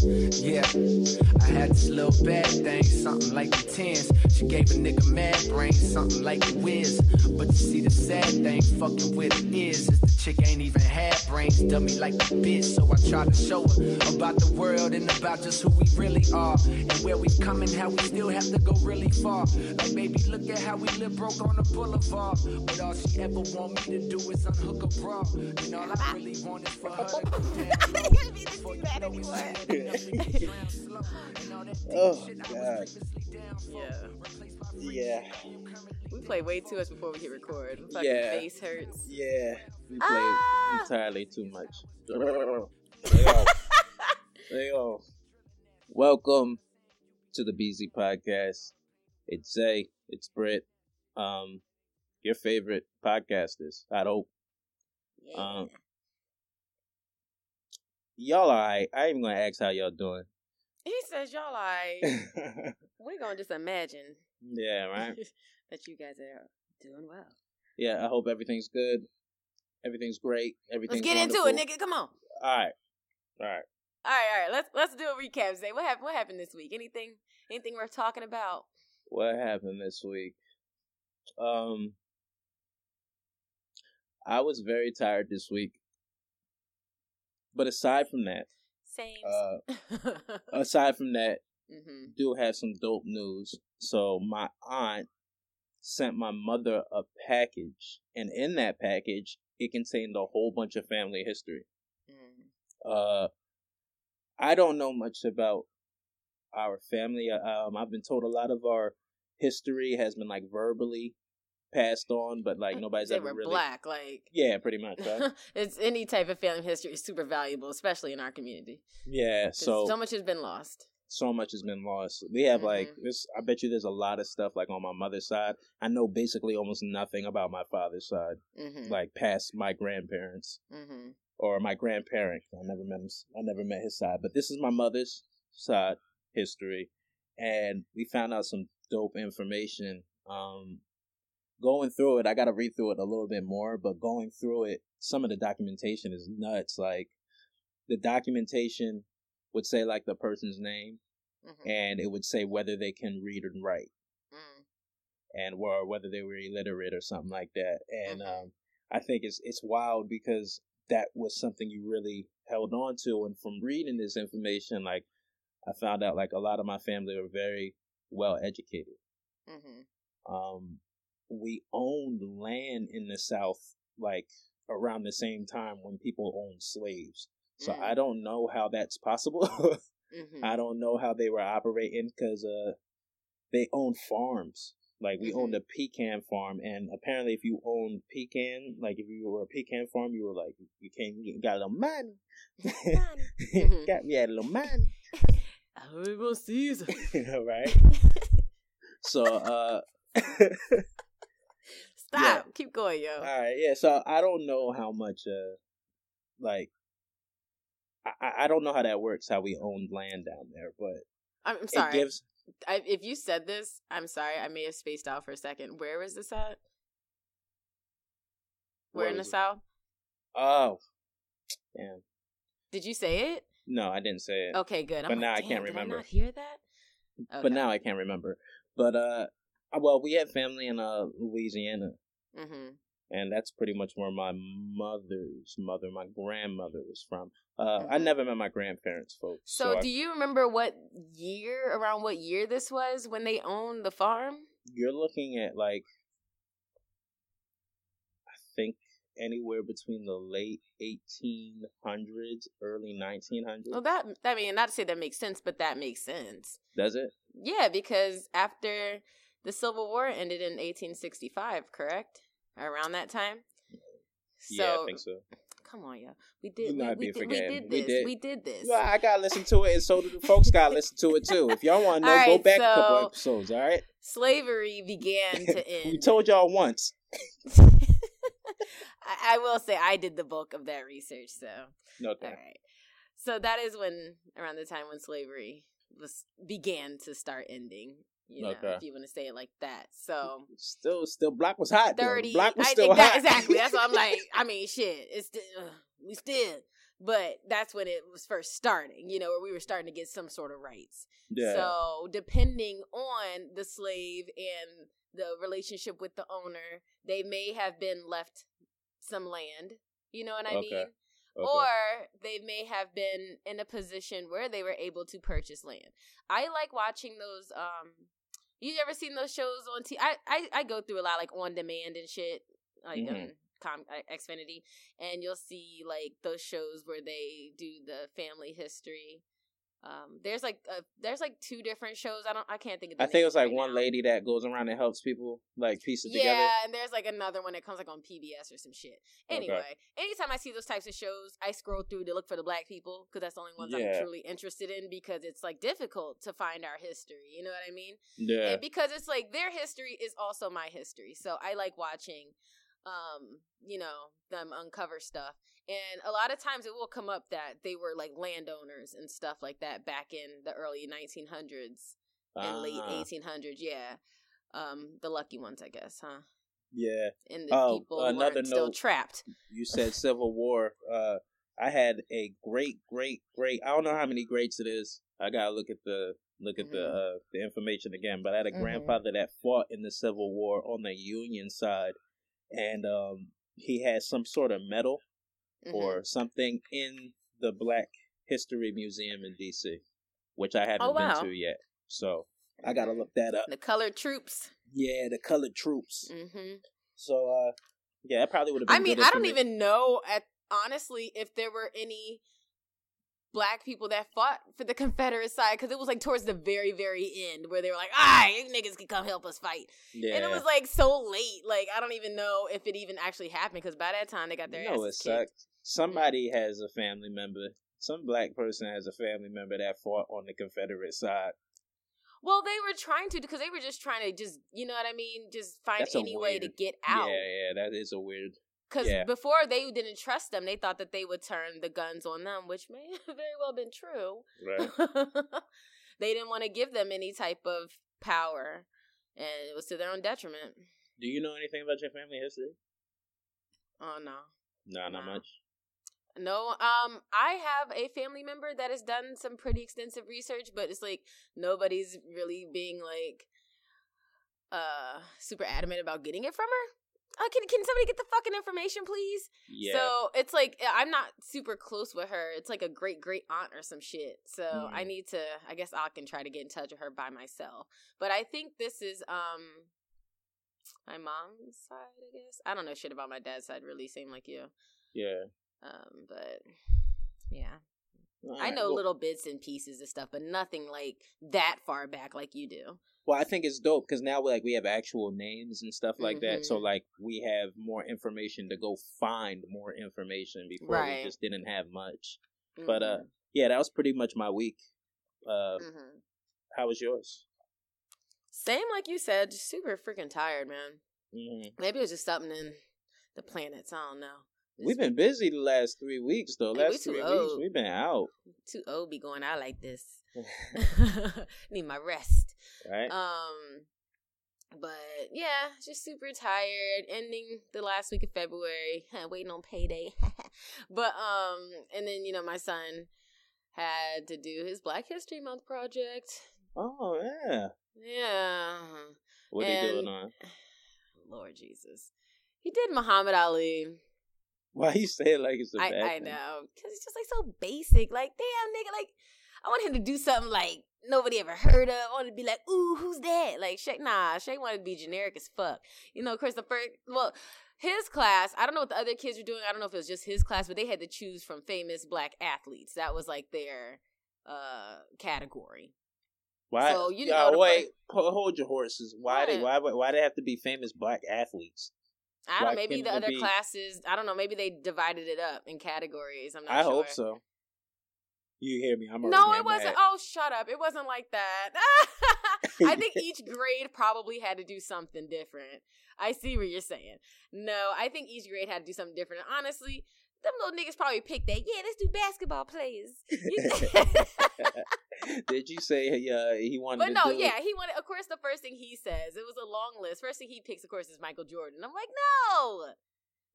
Yeah, I had this little bad thing, something like the tens. She gave a nigga mad brain, something like the whiz. But you see, the sad thing, fucking with it is, is the chick ain't even had brains, dummy like a bitch. So I tried to show her about the world and about just who we really are. And where we come and how we still have to go really far. Like, baby, look at how we live broke on the boulevard. But all she ever want me to do is unhook a bra. And all I really want is for her to go down. Can't be bad anymore. Oh, God. Yeah. Yeah, We play way too much before we hit record. My fucking Yeah. face hurts. yeah. We played Ah! entirely too much. There you go. There you go. Welcome to the BZ Podcast. It's Zay. It's Britt. Um, your favorite podcasters. I hope Yeah. Um, y'all alright. I ain't even gonna ask how y'all doing. he says y'all like we're gonna just imagine yeah, right. that you guys are doing well. Yeah, I hope everything's good. Everything's great. Everything's Let's get into it, nigga. Come on. All right, all right. All right, all right. Let's let's do a recap. Say what happened. What happened this week? Anything? Anything worth talking about? What happened this week? Um, I was very tired this week. But aside from that, Same. uh, aside from that, hmm do have some dope news. So my aunt sent my mother a package, and in that package, it contained a whole bunch of family history. Mm. Uh, I don't know much about our family. Um, I've been told a lot of our history has been like verbally passed on, but like nobody's they ever were really. black. Like Yeah, pretty much. Right? it's any type of family history is super valuable, especially in our community. Yeah, So so much has been lost. so much has been lost. We have like Mhm. this. I bet you there's a lot of stuff like on my mother's side. I know basically almost nothing about my father's side, hmm like past my grandparents hmm or my grandparent. I never met him. I never met his side, but this is my mother's side history, and we found out some dope information. Um, going through it, I got to read through it a little bit more, but going through it, some of the documentation is nuts. Like the documentation would say like the person's name, hmm and it would say whether they can read and write, mm and or whether they were illiterate or something like that. And Mhm. um, I think it's it's wild because that was something you really held on to. And from reading this information, like I found out like a lot of my family were very well educated. hmm Um, we owned land in the South like around the same time when people owned slaves. So Mm. I don't know how that's possible. hmm I don't know how they were operating because uh, they owned farms. Like we owned a pecan farm, and apparently, if you owned pecan, like if you were a pecan farm, you were like you came, you got a little money, Mhm. got me a little money, I don't want Caesar. right? So, uh, Stop. Yeah. Keep going, yo. all right, yeah. So I don't know how much, uh, like, I- I don't know how that works, how we owned land down there, but I'm, I'm sorry. it gives. I, if you said this, I'm sorry. I may have spaced out for a second. Where is this at? Where Where in the it? south? Oh, damn. Did you say it? No, I didn't say it. Okay, good. I'm But like, now I can't did remember." not hear that? but now I can't remember. But uh, well, we had family in uh Louisiana, Mhm. and that's pretty much where my mother's mother, my grandmother, was from. Uh, I Mhm. never met my grandparents, folks. So, I- do you remember what year, around what year this was when they owned the farm? you're looking at like, I think anywhere between the late 1800s, early 1900s. Well, that I mean, not to say that makes sense, but that makes sense. Does it? Yeah, because after the Civil War ended in 1865, correct? Around that time. So, yeah, I think so. come on, yo, we did. We, we, did we did We this. did. We did this. Well, I gotta listen to it, and so the folks gotta listen to it too. If y'all want to know, All go right, back a couple episodes. All right. Slavery began to end. we told y'all once. I, I will say I did the bulk of that research, so Okay. all right. So that is when around the time when slavery was began to start ending. You know, Okay. if you want to say it like that. So Still, still, black was hot. though. thirty. Black was I, still exa- hot. exactly. That's what I'm like. I mean, shit. It's still uh, we still but that's when it was first starting, you know, where we were starting to get some sort of rights. Yeah. So, depending on the slave and the relationship with the owner, they may have been left some land. You know what I Okay. mean? Okay. Or they may have been in a position where they were able to purchase land. I like watching those. Um, you ever seen those shows on T? I I, I go through a lot like on demand and shit, like Mhm. um, com uh, Xfinity, and you'll see like those shows where they do the family history. Um, there's like uh, there's like two different shows. I don't I can't think of. The I think it was like right one now. lady that goes around and helps people like piece it Yeah, together. and there's like another one that comes like on PBS or some shit. Anyway, anytime I see those types of shows, I scroll through to look for the black people because that's the only ones Yeah. I'm truly interested in because it's like difficult to find our history. You know what I mean? Yeah. And because it's like their history is also my history, so I like watching, um, you know, them uncover stuff. And a lot of times it will come up that they were like landowners and stuff like that back in the early 1900s and late Ah, 1800s. Yeah, um, the lucky ones, I guess, huh? Yeah. and the Oh, people another weren't still trapped. You said Civil War. Uh, I had a great, great, great. I don't know how many greats it is. I gotta look at the look at the Mhm. uh, the information again. But I had a Mhm. grandfather that fought in the Civil War on the Union side, and um, he had some sort of medal Mhm. or something in the Black History Museum in D.C., which I haven't Oh, wow. been to yet. So I gotta look that up. the colored troops. Yeah, the colored troops. hmm So uh, yeah, that probably would have been. I mean, I don't even know at honestly if there were any black people that fought for the Confederate side because it was like towards the very, very end where they were like, "Ah, you niggas can come help us fight," Yeah. and it was like so late. Like I don't even know if it even actually happened because by that time they got their you know it kicked. sucks. Somebody has a family member. Some black person has a family member that fought on the Confederate side. Well, they were trying to because they were just trying to just you know what I mean, just find That's any way to get out. Yeah, yeah, that is a weird. Because Yeah. before they didn't trust them, they thought that they would turn the guns on them, which may have very well been true. Right. they didn't want to give them any type of power, and it was to their own detriment. Do you know anything about your family history? Oh no, No, not No. much. No. Um, I have a family member that has done some pretty extensive research, but it's like nobody's really being like, uh, super adamant about getting it from her. Uh, can can somebody get the fucking information, please? Yeah. So it's like eh, I'm not super close with her. It's like a great great aunt or some shit. So I Mm. need to. I guess I can try to get in touch with her by myself. But I think this is um my mom's side. I guess I don't know shit about my dad's side. Really, same like you. yeah. Um, but yeah, I know well- little bits and pieces and stuff, but nothing like that far back like you do. Well, I think it's dope because now like we have actual names and stuff like that. So Mhm. like we have more information to go find more information before Right. we just didn't have much. But uh, Mhm. yeah, that was pretty much my week. Uh, Mhm. how was yours? same like you said, just super freaking tired, man. hmm Maybe it was just something in the planets. I don't know. We've been busy the last three weeks though. Hey, last three weeks we've been out. too old be going out like this. Need my rest. right? Um, but yeah, just super tired. Ending the last week of February, waiting on payday. but um, and then you know my son had to do his Black History Month project. oh yeah. Yeah, What are you doing on? Lord Jesus, he did Muhammad Ali. Why you say it like it's a I, bad I thing? know because it's just like so basic. Like damn nigga, like I want him to do something like nobody ever heard of. I want to be like, ooh, who's that? Like Shay, nah, Shay wanted to be generic as fuck. You know, Christopher. Well, his class. I don't know what the other kids were doing. I don't know if it was just his class, but they had to choose from famous black athletes. That was like their uh category. Why? So, you know the wait. ho- Hold your horses. Why? They, why? Why they have to be famous black athletes? I don't know. Maybe the other be- classes. I don't know. Maybe they divided it up in categories. I'm not I sure. hope so. You hear me? I'm No, it wasn't. mad. Oh, shut up! It wasn't like that. I think each grade probably had to do something different. I see what you're saying. No, I think each grade had to do something different. Honestly, them little niggas probably picked that. Yeah, let's do basketball players. Did you say uh, he wanted but no, yeah, he wanted. Of course, the first thing he says, it was a long list. First thing he picks, of course, is Michael Jordan. I'm like, no,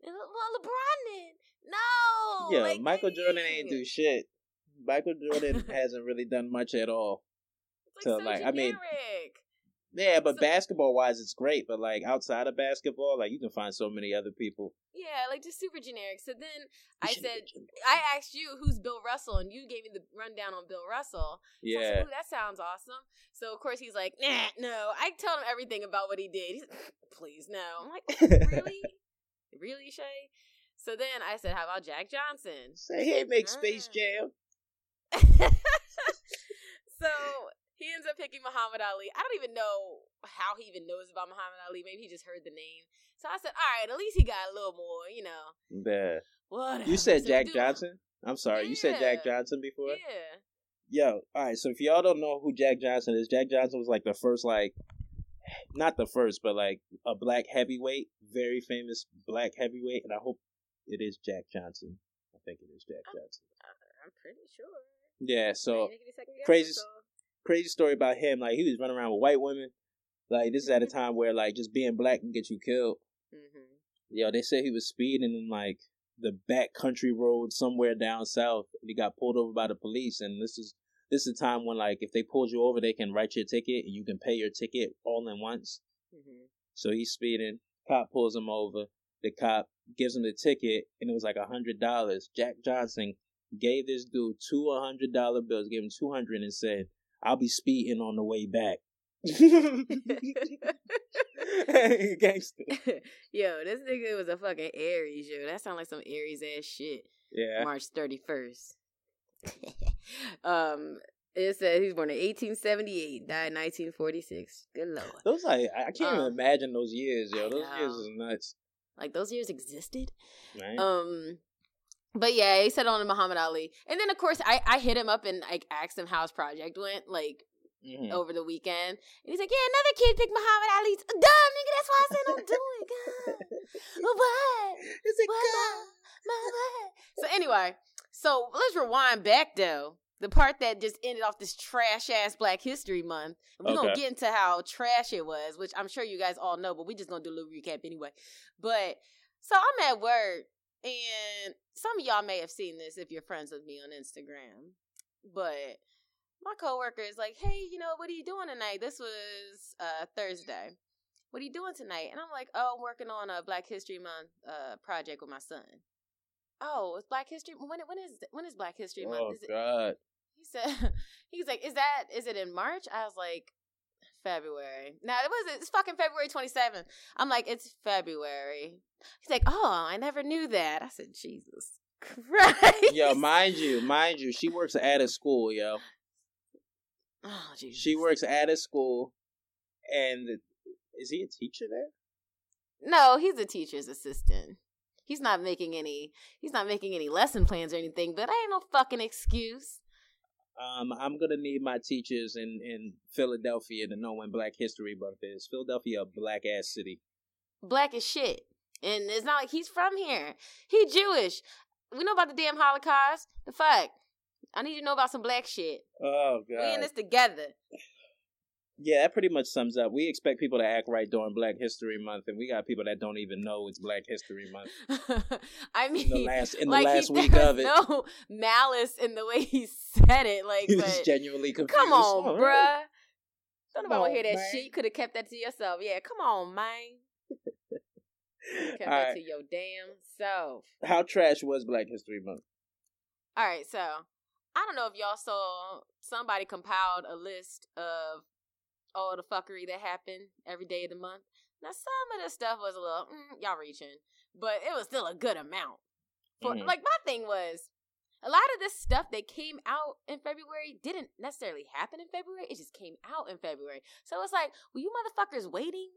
well, LeBron did. No. Yeah, like, Michael Jordan ain't do shit. Michael Jordan hasn't really done much at all. It's so, so like, I mean, generic. Yeah, but So- basketball wise, it's great. But like outside of basketball, like you can find so many other people. Yeah, like just super generic. So then You I said, I asked you who's Bill Russell, and you gave me the rundown on Bill Russell. So I said, Yeah, that sounds awesome. So of course he's like, nah, no. I told him everything about what he did. He's like, please no. I'm like, really, really, Shay. So then I said, how about Jack Johnson? say he ain't make Space. Jam. so he ends up picking Muhammad Ali. I don't even know how he even knows about Muhammad Ali. Maybe he just heard the name. So I said, all right, at least he got a little more, you know. Yeah, Whatever. you said Jack dude- Johnson. I'm sorry, you said Jack Johnson before. Yeah. Yo, all right. So if y'all don't know who Jack Johnson is, Jack Johnson was like the first, like, not the first, but like a black heavyweight, very famous black heavyweight, and I hope it is Jack Johnson. I think it is Jack Johnson. I'm pretty sure. Yeah. So ain't making a second guess, crazy- so- crazy story about him. Like he was running around with white women. Like this is at a time where like just being black can get you killed. Mhm. Yo, they said he was speeding in like the back country road somewhere down south. And he got pulled over by the police, and this is this is a time when like if they pulled you over, they can write your ticket and you can pay your ticket all in once. Mhm. So he's speeding. Cop pulls him over. The cop gives him the ticket, and it was like a hundred dollars. Jack Johnson gave this dude two hundred dollar bills, gave him two hundred, and said, "I'll be speeding on the way back." Gangster. yo, this nigga was a fucking Aries, yo. That sounds like some Aries ass shit. Yeah. March 31st. um, it says he was born in 1878, died in 1946. Good lord. Those like I can't Uh, even imagine those years, yo. Those years is nuts, Like those years existed. right? Um, but yeah, he said on to Muhammad Ali, and then of course I I hit him up and like asked him how his project went like Mhm. over the weekend, and he's like, yeah, another kid picked Muhammad Ali. Duh, nigga, that's why I said I'm doing. God. What? Is it What? My what? So anyway, so let's rewind back though. The part that just ended off this trash ass Black History Month. We're gonna get into how trash it was, which I'm sure you guys all know, but we just gonna do a little recap anyway. But so I'm at work and some of y'all may have seen this if you're friends with me on Instagram. But my coworker is like, Hey, you know, what are you doing tonight? This was uh Thursday. What are you doing tonight? And I'm like, Oh, I'm working on a Black History Month uh project with my son. Oh, it's Black History. When when is when is Black History Month? Oh Is it, God. he said he's like, is that is it in March? I was like, February. Now it was it's fucking February twenty seventh. I'm like, it's February. He's like, oh, I never knew that. I said, Jesus Christ. Yo, mind you, mind you, she works at a school, yo. oh, Jesus. She works at a school, and is he a teacher there? No, he's a teacher's assistant. He's not making any. He's not making any lesson plans or anything. But I ain't no fucking excuse. Um, I'm gonna need my teachers in in Philadelphia to know when Black History Month is. Philadelphia, a black ass city. black as shit. And it's not like he's from here. He Jewish. We know about the damn Holocaust. The fuck? I need you to know about some black shit. Oh god. We in this together. Yeah, that pretty much sums up. We expect people to act right during Black History Month, and we got people that don't even know it's Black History Month. I In mean, the last in the like last he, week there of was it, no malice in the way he said it. Like, he was genuinely confused. come on, Oh, bruh. Don't nobody on, hear that man. shit. You could have kept that to yourself. Yeah, come on, man. Kept All that right. to your damn self. How trash was Black History Month? All right, so I don't know if y'all saw somebody compiled a list of all the fuckery that happened every day of the month. Now some of the stuff was a little mm, y'all reaching, but it was still a good amount. For Mhm. like my thing was a lot of this stuff that came out in February didn't necessarily happen in February. It just came out in February. So it's like, were you motherfuckers waiting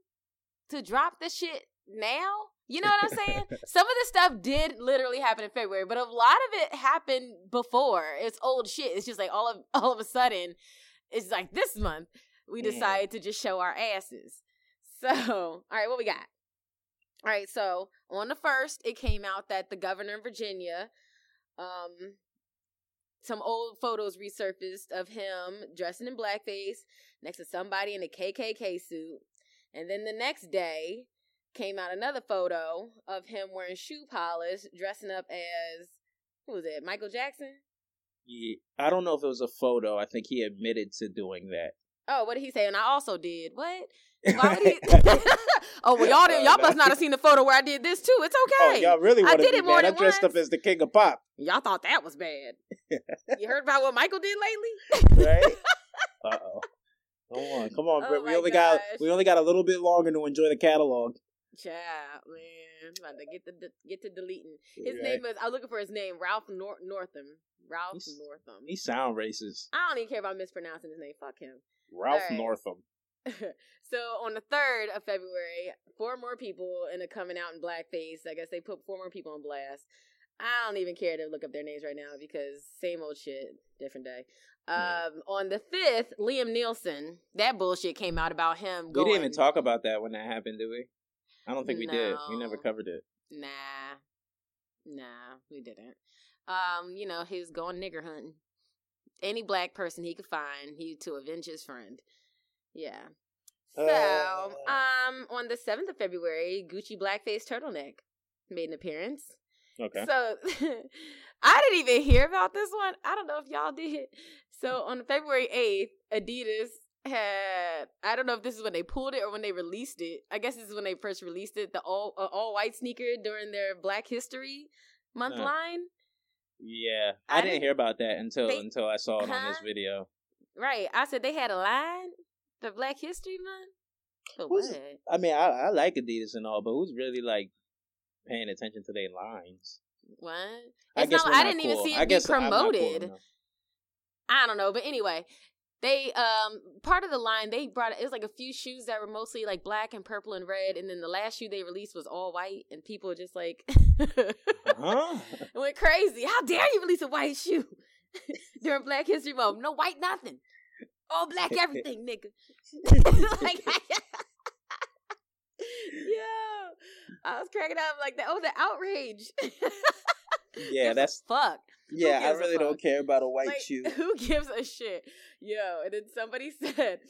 to drop this shit now? You know what I'm saying? Some of the stuff did literally happen in February, but a lot of it happened before. It's old shit. It's just like all of all of a sudden, it's like this month we decided to just show our asses. So, all right, what we got? All right, so on the first, it came out that the governor of Virginia, um, some old photos resurfaced of him dressing in blackface next to somebody in a KKK suit. And then the next day came out another photo of him wearing shoe polish, dressing up as who was it? Michael Jackson. Yeah, I don't know if it was a photo. I think he admitted to doing that. Oh, what did he say? And I also did what? Why would he? oh well, y'all didn't, y'all must not have seen the photo where I did this too. It's Oh, okay. y'all really I to did it more mad? I than dressed up once. as the king of pop, Y'all thought that was bad. you heard about what Michael did lately? right? uh oh. Come on, come on, Oh Britt. We my only got we only got a little bit longer to enjoy the catalog. Child, man, I'm about to get the get to deleting. His Right. name is. I'm looking for his name. Ralph Nor- Northam. Ralph He's- Northam. He sound racist. I don't even care about mispronouncing his name. Fuck him. Ralph right. Northam. so on the third of February, four more people in a coming out in blackface. I guess they put four more people on blast. I don't even care to look up their names right now because same old shit, different day. Um, on the fifth, Liam Neeson, that bullshit came out about him We going. didn't even talk about that when that happened, did we? I don't think we did. We never covered it. Nah, nah, we didn't. Um, you know, he was going nigger hunting. Any black person he could find, he to avenge his friend. Yeah. So, Uh. um, on the seventh of February, Gucci blackface turtleneck made an appearance. Okay. So, I didn't even hear about this one. I don't know if y'all did. So, on February eighth, Adidas had I don't know if this is when they pulled it or when they released it. I guess this is when they first released it. The all uh, all white sneaker during their Black History Month Uh. line. Yeah, I I, didn't didn't- hear about that until they- until I saw it on this video. Right. I said they had a line for Black History Month. But Who's- what? I mean, I, I like Adidas and all, but who's really like paying attention to their lines? What? I guess not, I didn't even cool. see I it be not cool promoted. I don't know, but anyway, they um part of the line they brought it was like a few shoes that were mostly like black and purple and red, and then the last shoe they released was all white, and people were just like Huh? It went crazy. How dare you release a white shoe during Black History Month? No white nothing, all black everything, nigga. like, yo, I was cracking up like that. Oh, the outrage. Yeah, that's fuck. Yeah. I really don't care about a white Like, shoe. Who gives a shit? Yo, and then somebody said,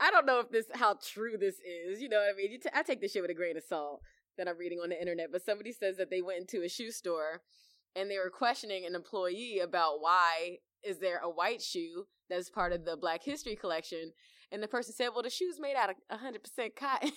I don't know if this how true this is. You know what I mean? You t- I take this shit with a grain of salt that I'm reading on the internet, but somebody says that they went into a shoe store and they were questioning an employee about why is there a white shoe that's part of the Black History collection, and the person said, "Well, the shoe's made out of 100 percent cotton."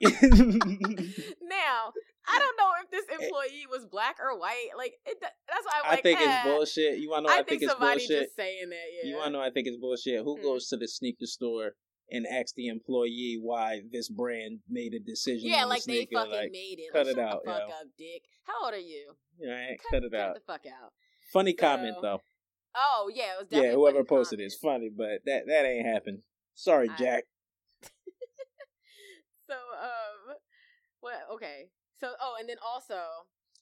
now, I don't know if this employee was black or white. Like, it, that's why I'm I like, think eh. it's bullshit. You want to know? I, I, think, it's somebody bullshit. just saying that. Yeah. You want to know? I think it's bullshit. Who Hmm. goes to the sneaker store and asks the employee why this brand made a decision? Yeah, like the they fucking like, made it. cut like, it out, the fuck yo. up, dick. How old are you? right, Cut, cut it out. the fuck out. Funny comment though. Oh yeah, it was definitely Yeah, whoever posted comment. it's funny, but that that ain't happened. Sorry, I- Jack. So um, what? Okay. So oh, and then also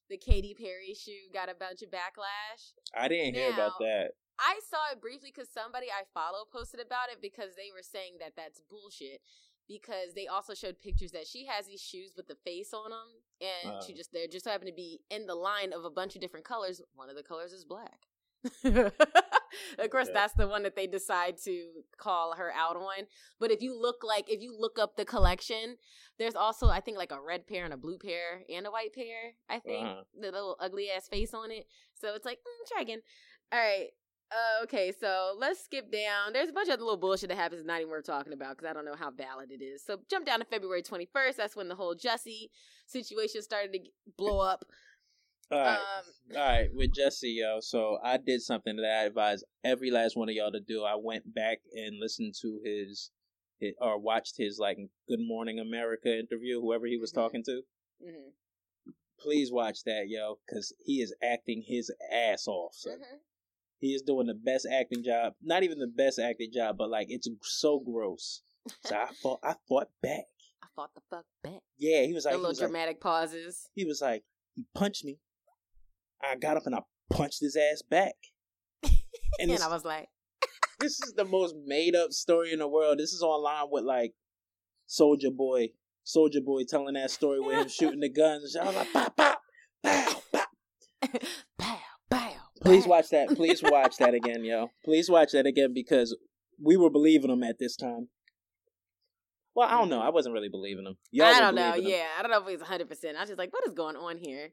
the Katy Perry shoe got a bunch of backlash. I didn't hear about that. I saw it briefly because somebody I follow posted about it because they were saying that that's bullshit. Because they also showed pictures that she has these shoes with the face on them, and she Oh. just they just happen to be in the line of a bunch of different colors. One of the colors is black. of course, Okay. that's the one that they decide to call her out on. But if you look like if you look up the collection, there's also I think like a red pair and a blue pair and a white pair. I think Uh-huh. the little ugly ass face on it. So it's like mm, try again. All right. Uh, okay, so let's skip down. There's a bunch of little bullshit that happens not even worth talking about because I don't know how valid it is. So jump down to February 21st. That's when the whole Jussie situation started to g- blow up. All right, Um, all right. With Jesse, yo. So I did something that I advise every last one of y'all to do. I went back and listened to his, his or watched his like Good Morning America interview, whoever he was Mhm. talking to. mhm, Please watch that, yo, because he is acting his ass off. So mhm. he is doing the best acting job. Not even the best acting job, but like it's so gross. So I fought. I fought back. I fought the fuck back. Yeah, he was like, he little was like, dramatic pauses. he was like, he punched me. I got up and I punched his ass back. And And, I was like, this is the most made up story in the world. This is online with like Soldier Boy, Soldier Boy telling that story with him shooting the guns. I was like, pop, pop, pow, pop. pow, pow. Please watch that. Please watch that again, yo. Please watch that again because we were believing him at this time. Well, I don't mm. know. I wasn't really believing him. Y'all I don't know. him. Yeah, I don't know if he's 100. percent I was just like, what is going on here?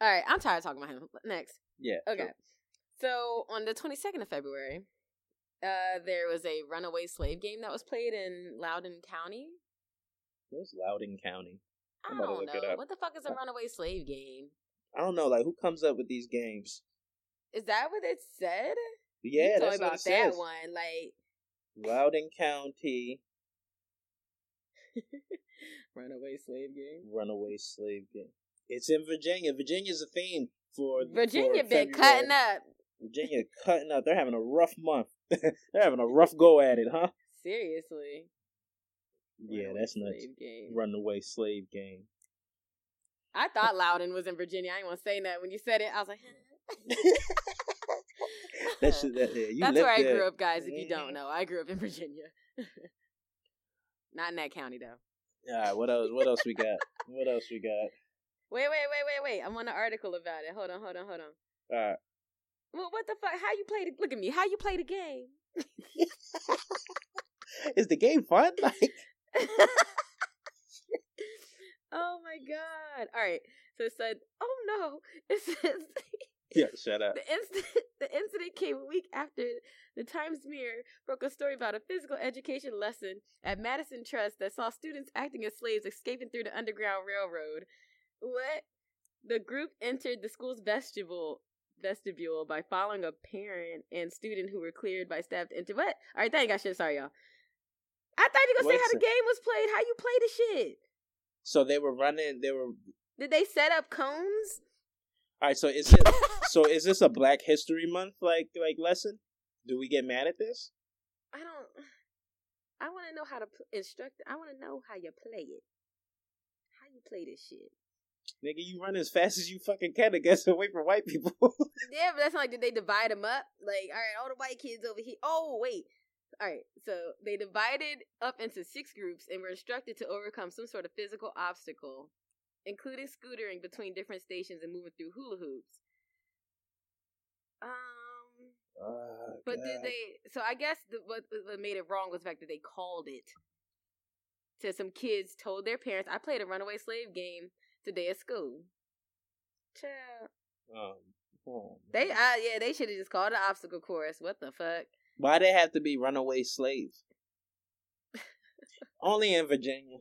All right, I'm tired of talking about him. Next. Yeah. Okay. So on the 22nd of February, uh, there was a runaway slave game that was played in Loudoun County. Where's Loudoun County? I I'm to don't look it know. up. What the fuck is a runaway slave game? I don't know. Like, who comes up with these games? Is that what it said? Yeah, you that's what about it that says. one. Like Loudoun County runaway slave game. runaway slave game. It's in Virginia. Virginia's a theme for Virginia for been February. cutting up. Virginia cutting up. They're having a rough month. They're having a rough go at it, huh? Seriously. Yeah, Runaway that's nuts. game. Runaway slave game. I thought Loudoun was in Virginia. I didn't want to say that when you said it. I was like, That shit. That, yeah, you That's where I there. grew up, guys. If you don't Mhm. know, I grew up in Virginia. Not in that county though. All right, what else? What else we got? What else we got? Wait, wait, wait, wait, wait. I'm on an article about it. Hold on, hold on, hold on. All right. Well, what the fuck? How you play the? Look at me. How you play the game? Is the game fun? Like, oh my god! All right. So it said, "Oh no!" It says yeah, shut up. the incident. The incident came a week after the Times Mirror broke a story about a physical education lesson at Madison Trust that saw students acting as slaves escaping through the Underground Railroad. What? The group entered the school's vestibule vestibule by following a parent and student who were cleared by staff to enter. What? All right, thank you. I should. Sorry, y'all. I thought you were gonna say how the game was played. How you play the shit? So they were running. They were. Did they set up cones? All right. So is it? so is this a Black History Month like like lesson? Do we get mad at this? I don't. I want to know how to pl- instruct. I want to know how you play it. How you play this shit? Nigga, you run as fast as you fucking can to get away from white people. Yeah, but that's not like did they divide them up? Like, all right, all the white kids over here. Oh wait, all right. So they divided up into six groups and were instructed to overcome some sort of physical obstacle, including scootering between different stations and moving through hula hoops. Um, Oh, but did they? So I guess the, what, what made it wrong was the fact that they called it. To some kids told their parents, "I played a runaway slave game today at school." Child. Um, oh, They, man. uh, yeah, they should have just called it obstacle course. What the fuck? Why they have to be runaway slaves? Only in Virginia.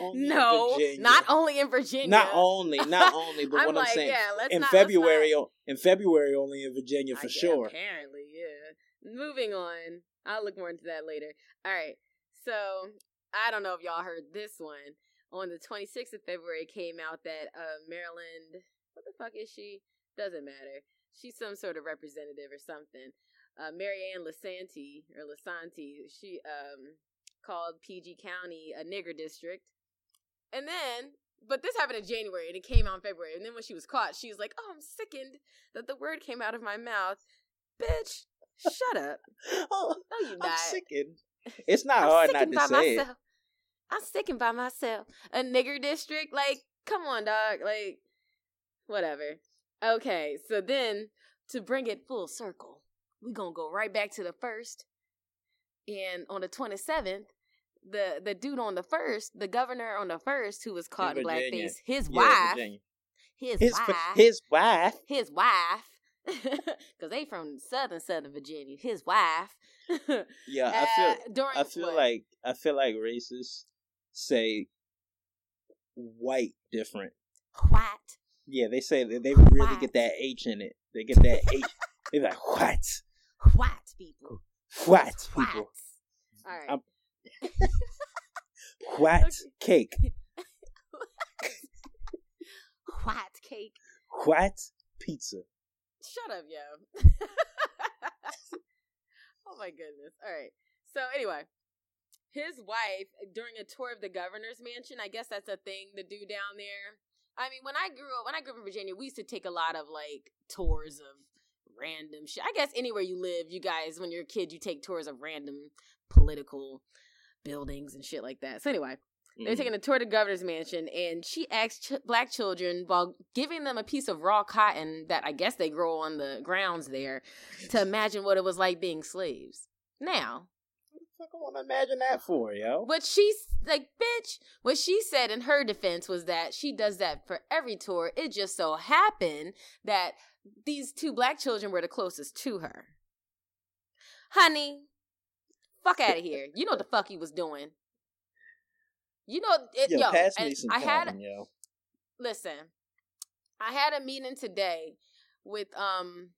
Only in no, Virginia. not only in Virginia. Not only, not only, but I'm what like, I'm saying yeah, let's in not- February, not- in February only in Virginia for guess, sure. Apparently, yeah. Moving on. I'll look more into that later. All right. So I don't know if y'all heard this one. On the 26th of February, it came out that uh, Maryland. What the fuck is she? Doesn't matter. She's some sort of representative or something. Uh, Mary Ann Lisanti or Lasanti. She um called PG County a nigger district, and then. But this happened in January and it came out in February. And then when she was caught, she was like, Oh, I'm sickened that the word came out of my mouth. Bitch, shut up. Oh, No, you I'm not. sickened. It's not I'm hard not to say myself. I'm sticking by myself. A nigger district? Like, come on, dog. Like, whatever. Okay, so then to bring it full circle, we gonna go right back to the first. And on the 27th, the the dude on the first, the governor on the first who was caught in, Virginia. blackface, his. Yeah, wife, Virginia. his, His wife, his wife. his wife, because they from southern southern Virginia. His wife. Yeah, I uh, feel. during I feel what? like I feel like racists say white different. white. Yeah, they say that they really White. get that H in it. They get that H. They're like what? white people. What White. people? All right. What cake? white cake. What pizza? Shut up, yo. oh my goodness. All right. So anyway, his wife during a tour of the governor's mansion. I guess that's a thing to do down there. I mean, when I grew up, when I grew up in Virginia, we used to take a lot of like tours of random shit. I guess anywhere you live, you guys, when you're a kid, you take tours of random political buildings and shit like that. So anyway, they're Mm. taking a tour to the governor's mansion, and she asked ch- black children while giving them a piece of raw cotton that I guess they grow on the grounds there to imagine what it was like being slaves. Now, fuck I want to imagine that for, yo? What she's like, bitch. What she said in her defense was that she does that for every tour. It just so happened that these two black children were the closest to her. Honey, fuck out of here. You know what the fuck he was doing. You know, it, Yo, yo, pass and me some I had yo. listen i had a meeting today with um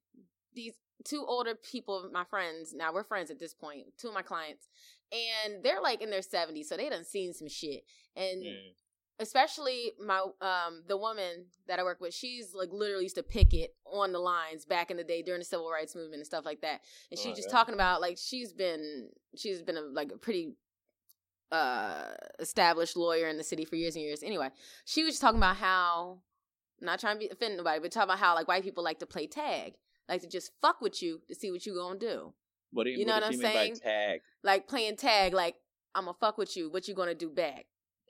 these two older people my friends now we're friends at this point. two of my clients and they're like in their 70s so they done seen some shit and Mm. especially my um the woman that i work with she's like literally used to picket on the lines back in the day during the civil rights movement and stuff like that and she's just Okay. talking about like she's been she's been a, like a pretty uh established lawyer in the city for years and years anyway she was just talking about how not trying to be offend nobody but talking about how like white people like to play tag like to just fuck with you to see what you gonna do What do you, You know what what I'm saying? tag? like playing tag like i'm gonna fuck with you what you gonna do back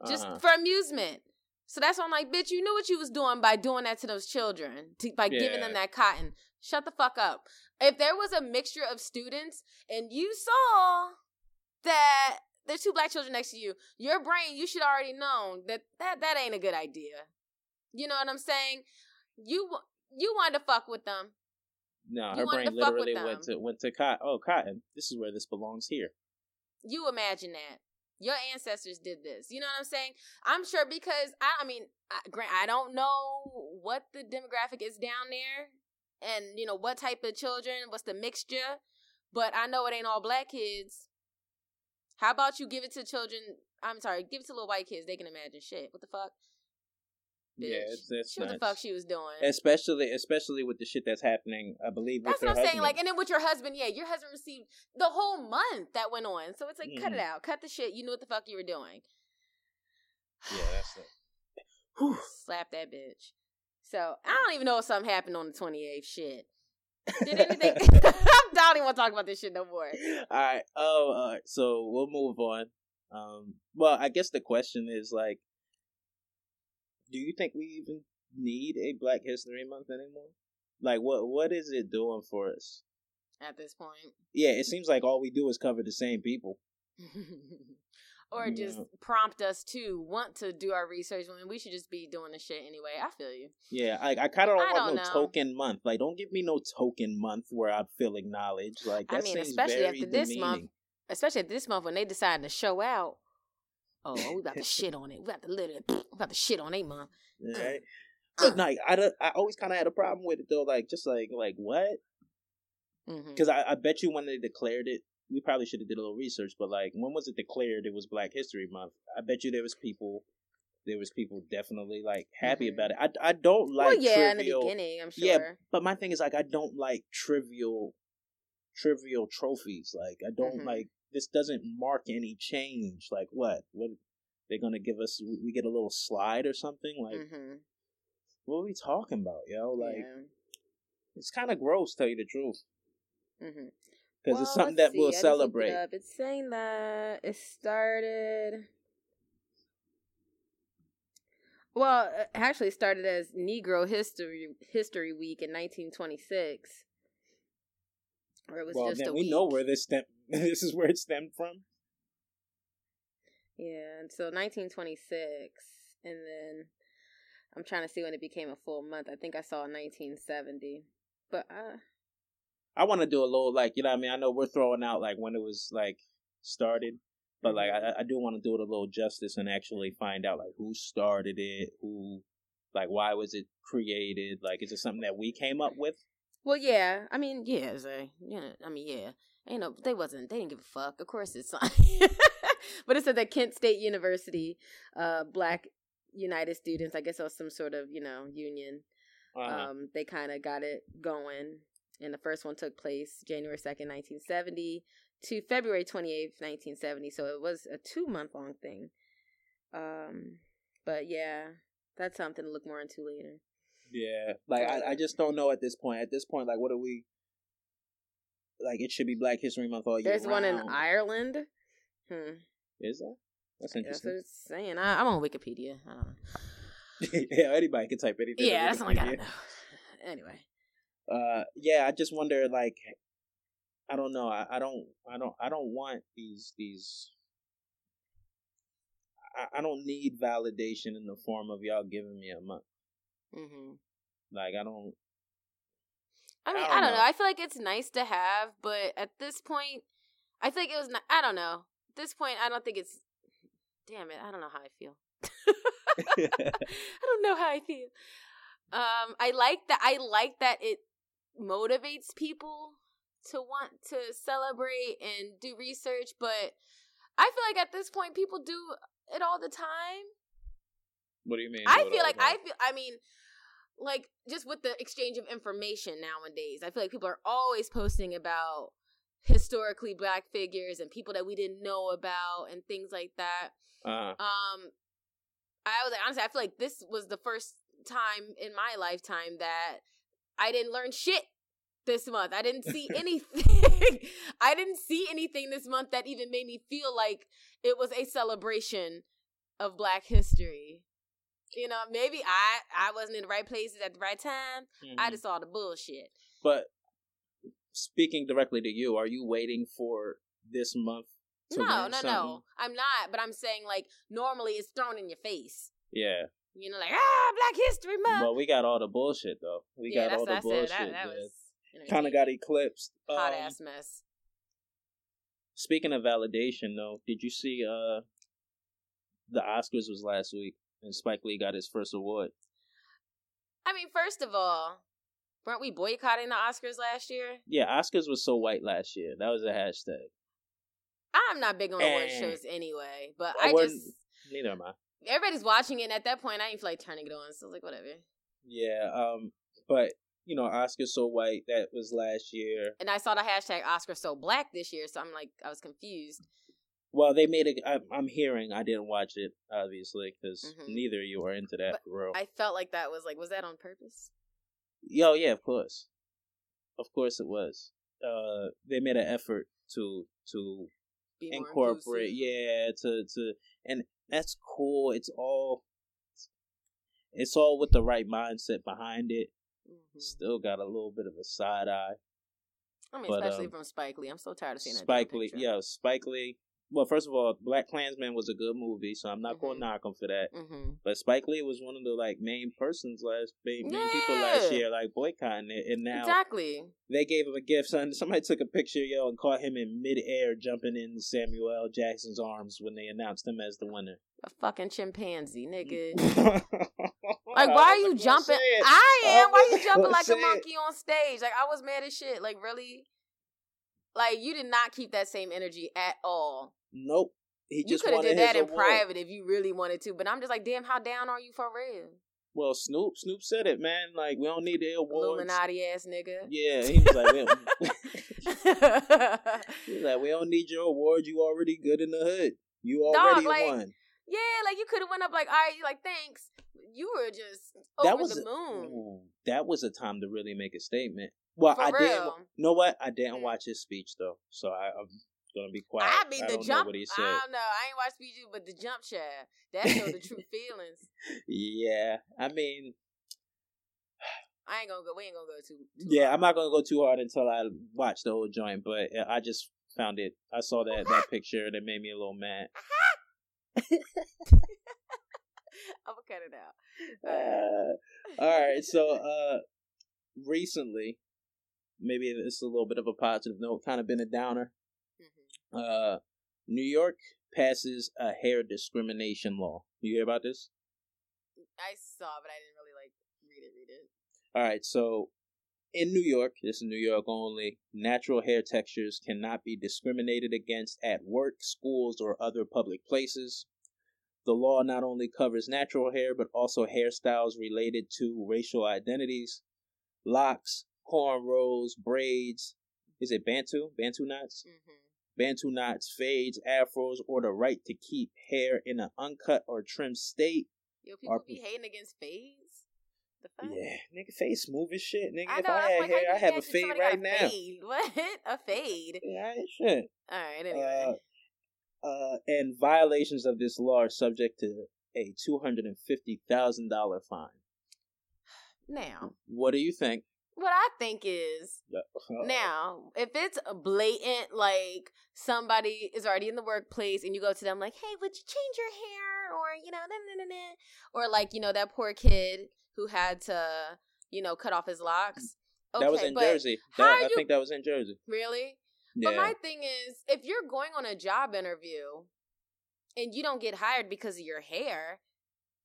just Uh-huh. for amusement. So that's why I'm like, bitch, you knew what you was doing by doing that to those children, to, by giving them that cotton. Shut the fuck up. If there was a mixture of students and you saw that there's two black children next to you, your brain, you should already know that that, that ain't a good idea. You know what I'm saying? You you wanted to fuck with them. No, her brain to fuck with literally went to went to cotton. Oh, cotton. This is where this belongs here. You imagine that. Your ancestors did this. You know what I'm saying? I'm sure because I, I mean, I, grant I don't know what the demographic is down there, and you know what type of children, what's the mixture, but I know it ain't all black kids. How about you give it to children? I'm sorry, give it to little white kids. They can imagine shit. What the fuck? Yeah, Bitch. it's, it's She what the fuck she was doing. especially especially with the shit that's happening. I believe with That's what I'm saying. Like, and then with your husband, yeah, your husband received the whole month that went on. So it's like, cut it Mhm. out, cut the shit. You knew what the fuck you were doing. yeah, that's it. Slap that bitch. So I don't even know if something happened on the 28th. Shit. Did anything? I don't even want to talk about this shit no more. All right. Oh, all right. So we'll move on. Um. Well, I guess the question is like, do you think we even need a Black History Month anymore? Like, what what is it doing for us? At this point, Yeah, it seems like all we do is cover the same people. or just Yeah. prompt us to want to do our research when we should just be doing the shit anyway. I feel you. Yeah, I I kind of don't I want don't no know. token month. Like, don't give me no token month where I feel acknowledged. Like, I mean, seems especially very after this month, demeaning. especially at this month when they decide to show out. Oh, we about to shit on it. We about to literally, we about to shit on a month. Right? Uh. Like, I I always kind of had a problem with it though. Like, just like like what? Because I, I bet you when they declared it, we probably should have did a little research. But like, when was it declared? It was Black History Month. I bet you there was people, there was people definitely like happy Mhm. about it. I, I don't like well, yeah, in the beginning, I'm sure. Yeah, but my thing is like I don't like trivial, trivial trophies. Like I don't Mhm. like this. Doesn't mark any change. Like what? What? They're gonna give us? We get a little slide or something? Like hmm what are we talking about, yo? Like yeah. it's kind of gross, tell you the truth, hmm because it's something that we'll celebrate. It's saying that it started. Well, it actually started as Negro History History Week in 1926, or it was well, just then a we week. know where this stem. this is where it stemmed from. Yeah, and so 1926, and then I'm trying to see when it became a full month. I think I saw 1970, but uh, I want to do a little like you know what I mean. I know we're throwing out like when it was like started, but like Mm-hmm. I, I do want to do it a little justice and actually find out like who started it, who like why was it created, like is it something that we came up with? Well, yeah. I mean, yeah, Zay. Yeah, I mean, yeah. Ain't know, they wasn't. They didn't give a fuck. Of course, it's not. but it said that Kent State University, uh, Black United Students. I guess it was some sort of you know union. Uh-huh. Um, they kind of got it going, and the first one took place January second, nineteen seventy, to February twenty eighth, nineteen seventy. So it was a two month long thing. Um, but yeah, that's something to look more into later. yeah, like I, I just don't know at this point. At this point, like what are we? Like it should be Black History Month all year. There's one in. Ireland. Hmm. Is that? That's That's what interesting. it's saying. I, I'm on Wikipedia. I don't know. yeah, anybody can type anything. Yeah, that's all I gotta know. Anyway. Uh, yeah, I just wonder, like, I don't know. I, I don't. I don't. I don't want these these. I, I don't need validation in the form of y'all giving me a month. Mm-hmm. Like I don't. I mean, I I don't don't, know. know. I feel like it's nice to have, but at this point, I feel like it was. Not, I don't know. At this point, I don't think it's. Damn it! I don't know how I feel. I don't know how I feel. Um, I like that. I like that it motivates people to want to celebrate and do research, but I feel like at this point, people do it all the time. what do you mean? I feel like I feel. I mean, like just with the exchange of information nowadays, I feel like people are always posting about historically black figures and people that we didn't know about and things like that. Uh, Um, I was like, honestly, I feel like this was the first time in my lifetime that I didn't learn shit this month. I didn't see anything. I didn't see anything this month that even made me feel like it was a celebration of Black history. You know, maybe I I wasn't in the right places at the right time. I mhm. just saw the bullshit. But speaking directly to you, are you waiting for this month? To No, no, something? no. I'm not. But I'm saying like normally it's thrown in your face. Yeah. You know, like ah, Black History Month. Well, we got all the bullshit though. We yeah, got all the I bullshit. That, that was kind of got eclipsed. hot Um, ass mess. Speaking of validation, though, did you see uh the Oscars was last week and Spike Lee got his first award? I mean, first of all, weren't we boycotting the Oscars last year? Yeah, Oscars was so white last year. That was a hashtag. I'm not big on award Eh. shows anyway, but I I just Neither am I. everybody's watching it. And at that point, I didn't feel like turning it on, so I was like, whatever. Yeah, um, but you know, Oscars so white that was last year. And I saw the hashtag Oscar so black this year, so I'm like, I was confused. Well, they made it. I'm hearing. I didn't watch it obviously because Mhm. neither of you are into that But for real. I felt like that was like, was that on purpose? Yo, yeah, of course, of course it was. Uh, they made an effort to to Be incorporate, yeah, to to, and that's cool. It's all, it's all with the right mindset behind it. Mhm. Still got a little bit of a side eye. I mean, but, especially um, from Spike Lee. I'm so tired of seeing that. Spike Lee, yeah, Spike Lee. Well, first of all, BlacKkKlansman was a good movie, so I'm not going Mhm. to knock him for that. Mm-hmm. But Spike Lee was one of the like main persons last main, main people last year, like boycotting it, and now Exactly. they gave him a gift. Son, somebody took a picture, yo, and caught him in midair jumping in Samuel L. Jackson's arms when they announced him as the winner. A fucking chimpanzee, nigga. like, why are you jumping? I am. Why you jumping like a monkey on stage? Like, I was mad as shit. Like, really? Like, you did not keep that same energy at all. Nope. He You just could have did that in award. private if you really wanted to. But I'm just like, damn, how down are you for real? Well, Snoop, Snoop said it, man. Like we don't need the awards. Illuminati ass nigga. Yeah, he was like, we don't, he was like, we don't need your award. You already good in the hood. You Dog, already like, won. yeah, like you could have went up like, all right, like thanks. You were just That was the moon. Ooh, that was a time to really make a statement. Well, For I didn't. You know what? I didn't Mm. watch his speech though, so I, I'm gonna be quiet. I mean, the don't know jump. what he I don't know. I ain't watched BG, but the jump share that showed the true feelings. Yeah, I mean, I ain't gonna go. We ain't gonna go too. too yeah, hard. I'm not gonna go too hard until I watch the whole joint. But uh, I just found it. I saw that that picture that made me a little mad. I'm gonna cut it out. Uh, all right, so uh, recently, maybe it's a little bit of a positive note, kind of been a downer. mhm. Uh, New York passes a hair discrimination law. You hear about this? I saw, but I didn't really like read it. Read it. All right, so in New York, this is New York only, natural hair textures cannot be discriminated against at work, schools, or other public places. The law not only covers natural hair, but also hairstyles related to racial identities, locks, cornrows, braids. Is it Bantu? Bantu knots? Mm-hmm. Bantu knots, fades, afros, or the right to keep hair in an uncut or trimmed state. Yo, people Are- be hating against fades. The fuck? Yeah, nigga, face smooth as shit, nigga. I if know. I that's had like, hair, I have a fade right a now. Fade? What? A fade? Yeah, I shit. All right. Anyway. Uh, uh, and violations of this law are subject to a two hundred and fifty thousand dollar fine. now, What do you think what I think is now, if it's a blatant, like somebody is already in the workplace and you go to them like, "Hey, would you change your hair?" or you know, nah, nah, nah, or like you know that poor kid who had to you know cut off his locks. Okay, that was in Jersey. That, I you... think that was in Jersey. Really? Yeah. But my thing is, if you're going on a job interview and you don't get hired because of your hair,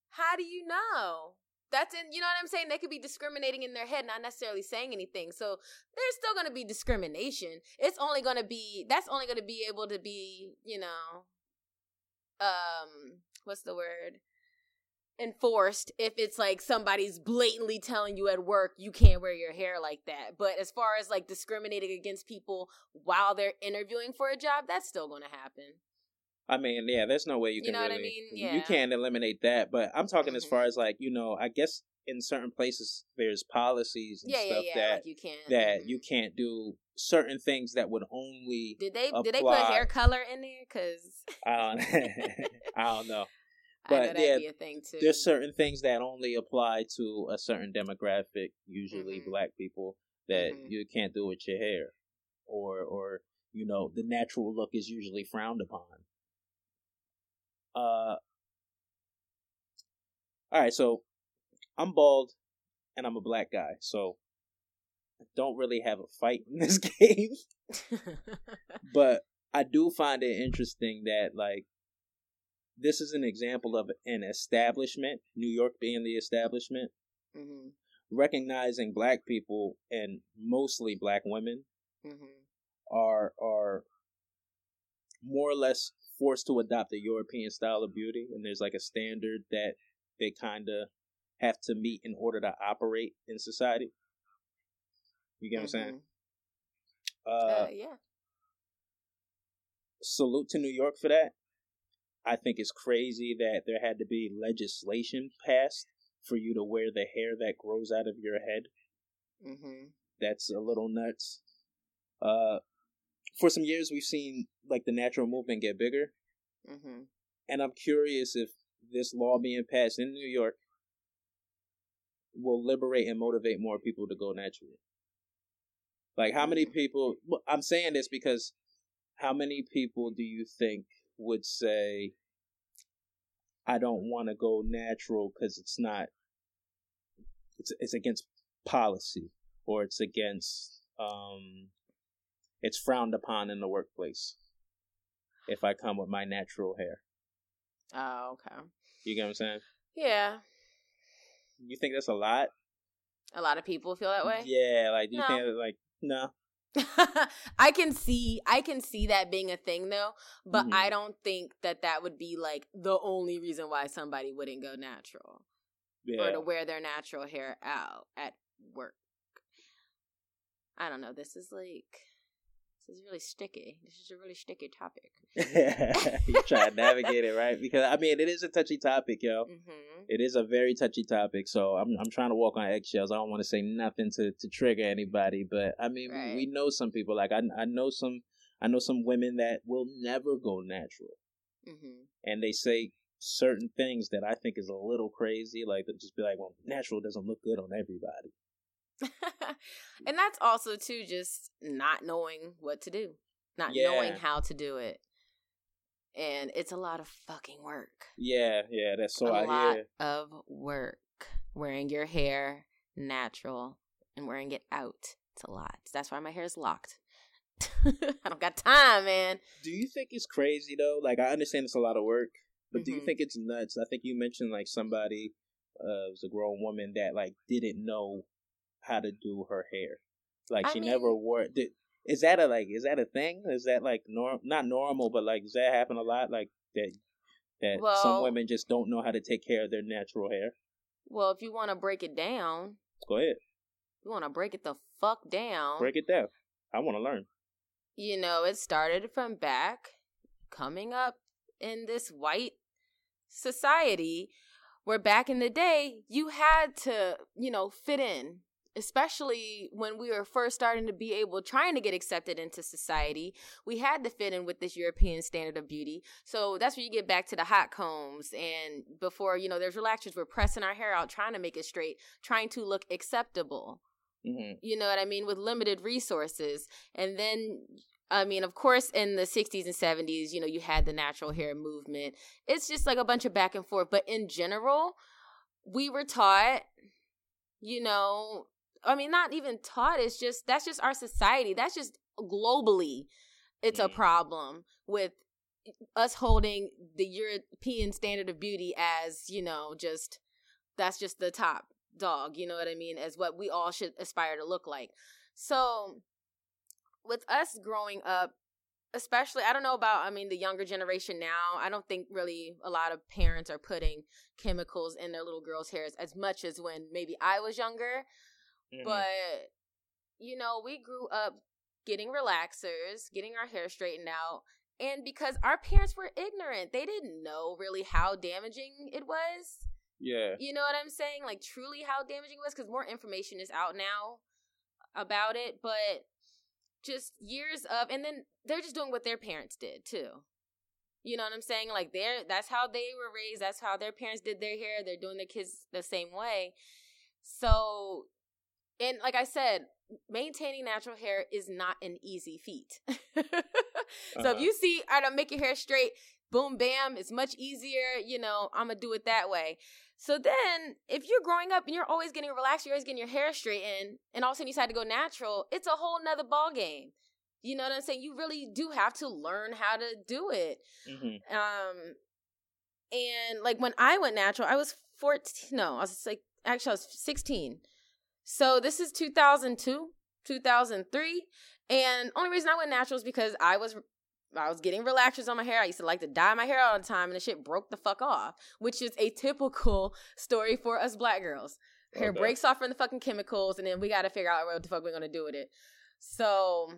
how do you know? That's in, you know what I'm saying? They could be discriminating in their head, not necessarily saying anything. So there's still going to be discrimination. It's only going to be, that's only going to be able to be, you know, um, what's the word? enforced if it's like somebody's blatantly telling you at work you can't wear your hair like that. But as far as like discriminating against people while they're interviewing for a job, that's still going to happen. I mean, yeah, there's no way you, can. you know really, what I mean? Yeah. You can't eliminate that, but I'm talking mm-hmm. as far as like you know, I guess in certain places there's policies and yeah, stuff yeah, yeah. that like you can't that mm-hmm. you can't do certain things that would only did they apply. did they put hair color in there? Because I don't I don't know. But yeah, there's certain things that only apply to a certain demographic, usually mm-hmm. black people, that mm-hmm. you can't do with your hair, or or you know the natural look is usually frowned upon. Uh, all right, so I'm bald and I'm a black guy, so I don't really have a fight in this game. but I do find it interesting that like this is an example of an establishment, New York being the establishment, mm-hmm. recognizing black people and mostly black women mm-hmm. are are more or less forced to adopt a European style of beauty, and there's like a standard that they kind of have to meet in order to operate in society. You get mm-hmm. what I'm saying? Mm-hmm. Uh, uh, yeah. Salute to New York for that. I think it's crazy that there had to be legislation passed for you to wear the hair that grows out of your head. Mm-hmm. That's a little nuts. Uh, for some years, we've seen like the natural movement get bigger, mm-hmm. and I'm curious if this law being passed in New York will liberate and motivate more people to go naturally. Like, how many mm-hmm. people? I'm saying this because how many people do you think would say, I don't want to go natural because it's not, it's, it's against policy or it's against, um, it's frowned upon in the workplace if I come with my natural hair. Oh, okay. You get what I'm saying? Yeah. You think that's a lot? A lot of people feel that way? Yeah, like you no. think like no. I can see I can see that being a thing though, but mm-hmm. I don't think that that would be like the only reason why somebody wouldn't go natural yeah. or to wear their natural hair out at work. I don't know. This is like this is really sticky. This is a really sticky topic. you try to navigate it right because I mean it is a touchy topic, yo. Mm-hmm. It is a very touchy topic. So I'm I'm trying to walk on eggshells. I don't want to say nothing to to trigger anybody, but I mean right. we, we know some people like I I know some I know some women that will never go natural, mm-hmm. and they say certain things that I think is a little crazy. Like just be like, well, natural doesn't look good on everybody. and that's also too just not knowing what to do, not yeah. knowing how to do it. And it's a lot of fucking work. Yeah, yeah, that's so a I lot hear. of work. Wearing your hair natural and wearing it out. It's a lot. That's why my hair is locked. I don't got time, man. Do you think it's crazy though? Like I understand it's a lot of work, but mm-hmm. do you mm-hmm. think it's nuts? I think you mentioned like somebody uh was a grown woman that like didn't know how to do her hair. Like I she mean, never wore. Did, is that a like? Is that a thing? Is that like norm? Not normal, but like does that happen a lot? Like that that well, some women just don't know how to take care of their natural hair. Well, if you want to break it down, go ahead. You want to break it the fuck down. Break it down. I want to learn. You know, it started from back coming up in this white society where back in the day you had to, you know, fit in especially when we were first starting to be able trying to get accepted into society we had to fit in with this european standard of beauty so that's where you get back to the hot combs and before you know there's relaxers we're pressing our hair out trying to make it straight trying to look acceptable Mhm. You know what I mean? With limited resources. And then, I mean, of course, in the 60s and 70s, you know, you had the natural hair movement. It's just like a bunch of back and forth. But in general, we were taught, you know, I mean, not even taught, it's just, that's just our society. That's just globally, it's a Mhm. problem with us holding the European standard of beauty as, you know, just, that's just the top dog, you know what I mean, as what we all should aspire to look like. So, with us growing up, especially, I don't know about, I mean, the younger generation now, I don't think really a lot of parents are putting chemicals in their little girls' hairs as much as when maybe I was younger. Mhm. But, you know, we grew up getting relaxers, getting our hair straightened out. And because our parents were ignorant, they didn't know really how damaging it was. yeah, You know what I'm saying? Like truly how damaging it was because more information is out now about it, but just years of and then they're just doing what their parents did too. You know what I'm saying? Like they're that's how they were raised, that's how their parents did their hair, they're doing their kids the same way. So and like I said, maintaining natural hair is not an easy feat. so if Uh-huh. you see I don't make your hair straight, boom bam, it's much easier, you know, I'm gonna do it that way. So then, if you're growing up and you're always getting relaxed, you're always getting your hair straightened, and all of a sudden you decide to go natural, it's a whole nother ball game. You know what I'm saying? You really do have to learn how to do it. Mhm. Um, and like when I went natural, I was 14. No, I was like actually I was 16. So this is 2002, 2003, and only reason I went natural is because I was I was getting relaxers on my hair. I used to like to dye my hair all the time, and the shit broke the fuck off, which is a typical story for us black girls. Hair Okay. breaks off from the fucking chemicals, and then we got to figure out what the fuck we're gonna do with it. So,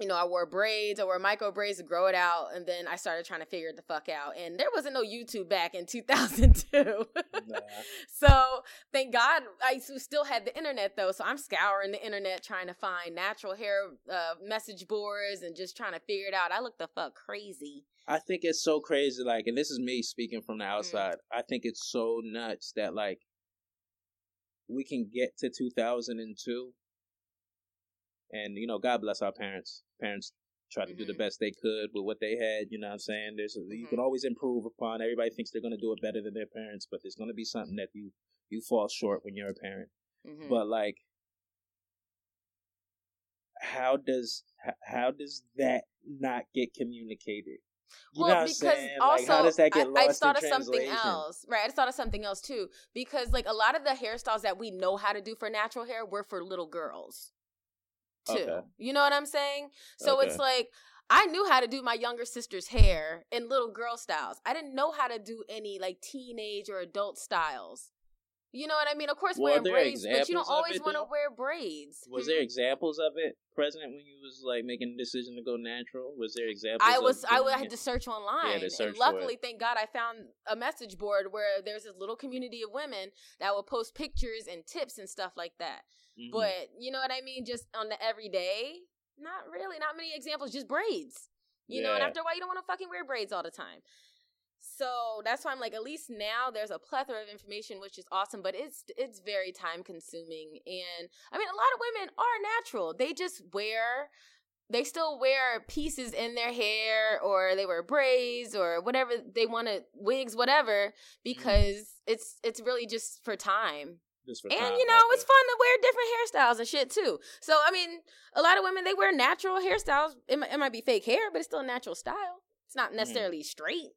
you know, I wore braids, I wore micro braids to grow it out, and then I started trying to figure it the fuck out. And there wasn't no YouTube back in 2002. Nah. So thank God I still had the internet though. So I'm scouring the internet trying to find natural hair uh, message boards and just trying to figure it out. I look the fuck crazy. I think it's so crazy. Like, and this is me speaking from Mm. the outside. I think it's so nuts that like we can get to 2002, and you know, God bless our parents. Parents tried to do the Mhm. best they could with what they had. You know what I'm saying? There's you Mhm. can always improve upon. Everybody thinks they're gonna do it better than their parents, but there's gonna be something that you you fall short when you're a parent. Mhm. But like, how does how does that not get communicated? You well, because saying? also like, how does that get I, I thought of something else, right? I just thought of something else too, because like a lot of the hairstyles that we know how to do for natural hair were for little girls, too. Okay. You know what I'm saying? So Okay. it's like I knew how to do my younger sister's hair in little girl styles. I didn't know how to do any like teenage or adult styles. You know what I mean? Of course, Were wearing braids, but you don't always want to wear braids. Was Hmm? there examples of it present when you was like making the decision to go natural? Was there examples? I was I would to search online, to search and luckily, thank God, I found a message board where there's this little community of women that will post pictures and tips and stuff like that. Mhm. But you know what I mean? Just on the everyday, not really, not many examples, just braids. You know, and after a while, you don't want to fucking wear braids all the time. So that's why I'm like, at least now there's a plethora of information, which is awesome, but it's it's very time consuming. And I mean, a lot of women are natural; they just wear, they still wear pieces in their hair, or they wear braids, or whatever they want to wigs, whatever, because it's it's really just for time Just for and you know it's fun to wear different hairstyles and shit too so i mean a lot of women they wear natural hairstyles it, might- it might be fake hair but it's still a natural style it's not necessarily straight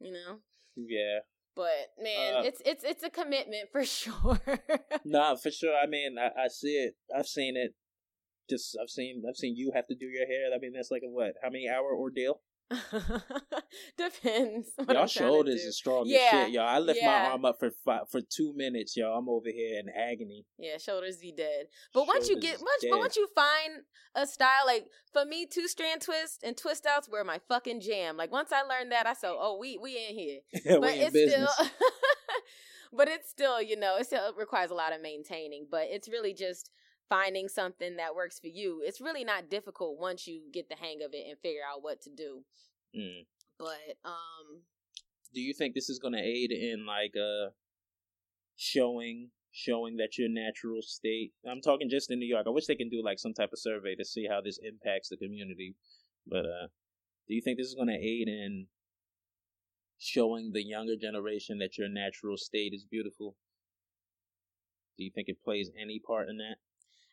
you know Yeah, but man Uh, it's it's it's a commitment for sure nah, for sure. I mean, I, I see it. I've seen it. Just I've seen I've seen you have to do your hair. I mean, that's like a what? How many hour ordeal? depends Y'all I'm trying to shoulders is strong Yeah, as shit, y'all. I lift yeah. my arm up for five, for two minutes, y'all. I'm over here in agony. Yeah, shoulders be dead. But once you get much, but once you find a style like for me, two strand twist and twist outs were my fucking jam. Like once I learned that, I said, "Oh, we we in here." we but in it's business. still, but it's still, you know, it still requires a lot of maintaining. But it's really just finding something that works for you. It's really not difficult once you get the hang of it and figure out what to do. Mm. But um, Do you think this is going to aid in like uh showing showing that your natural state. I'm talking just in New York. I wish they can do like some type of survey to see how this impacts the community. But uh, do you think this is going to aid in showing the younger generation that your natural state is beautiful? Do you think it plays any part in that?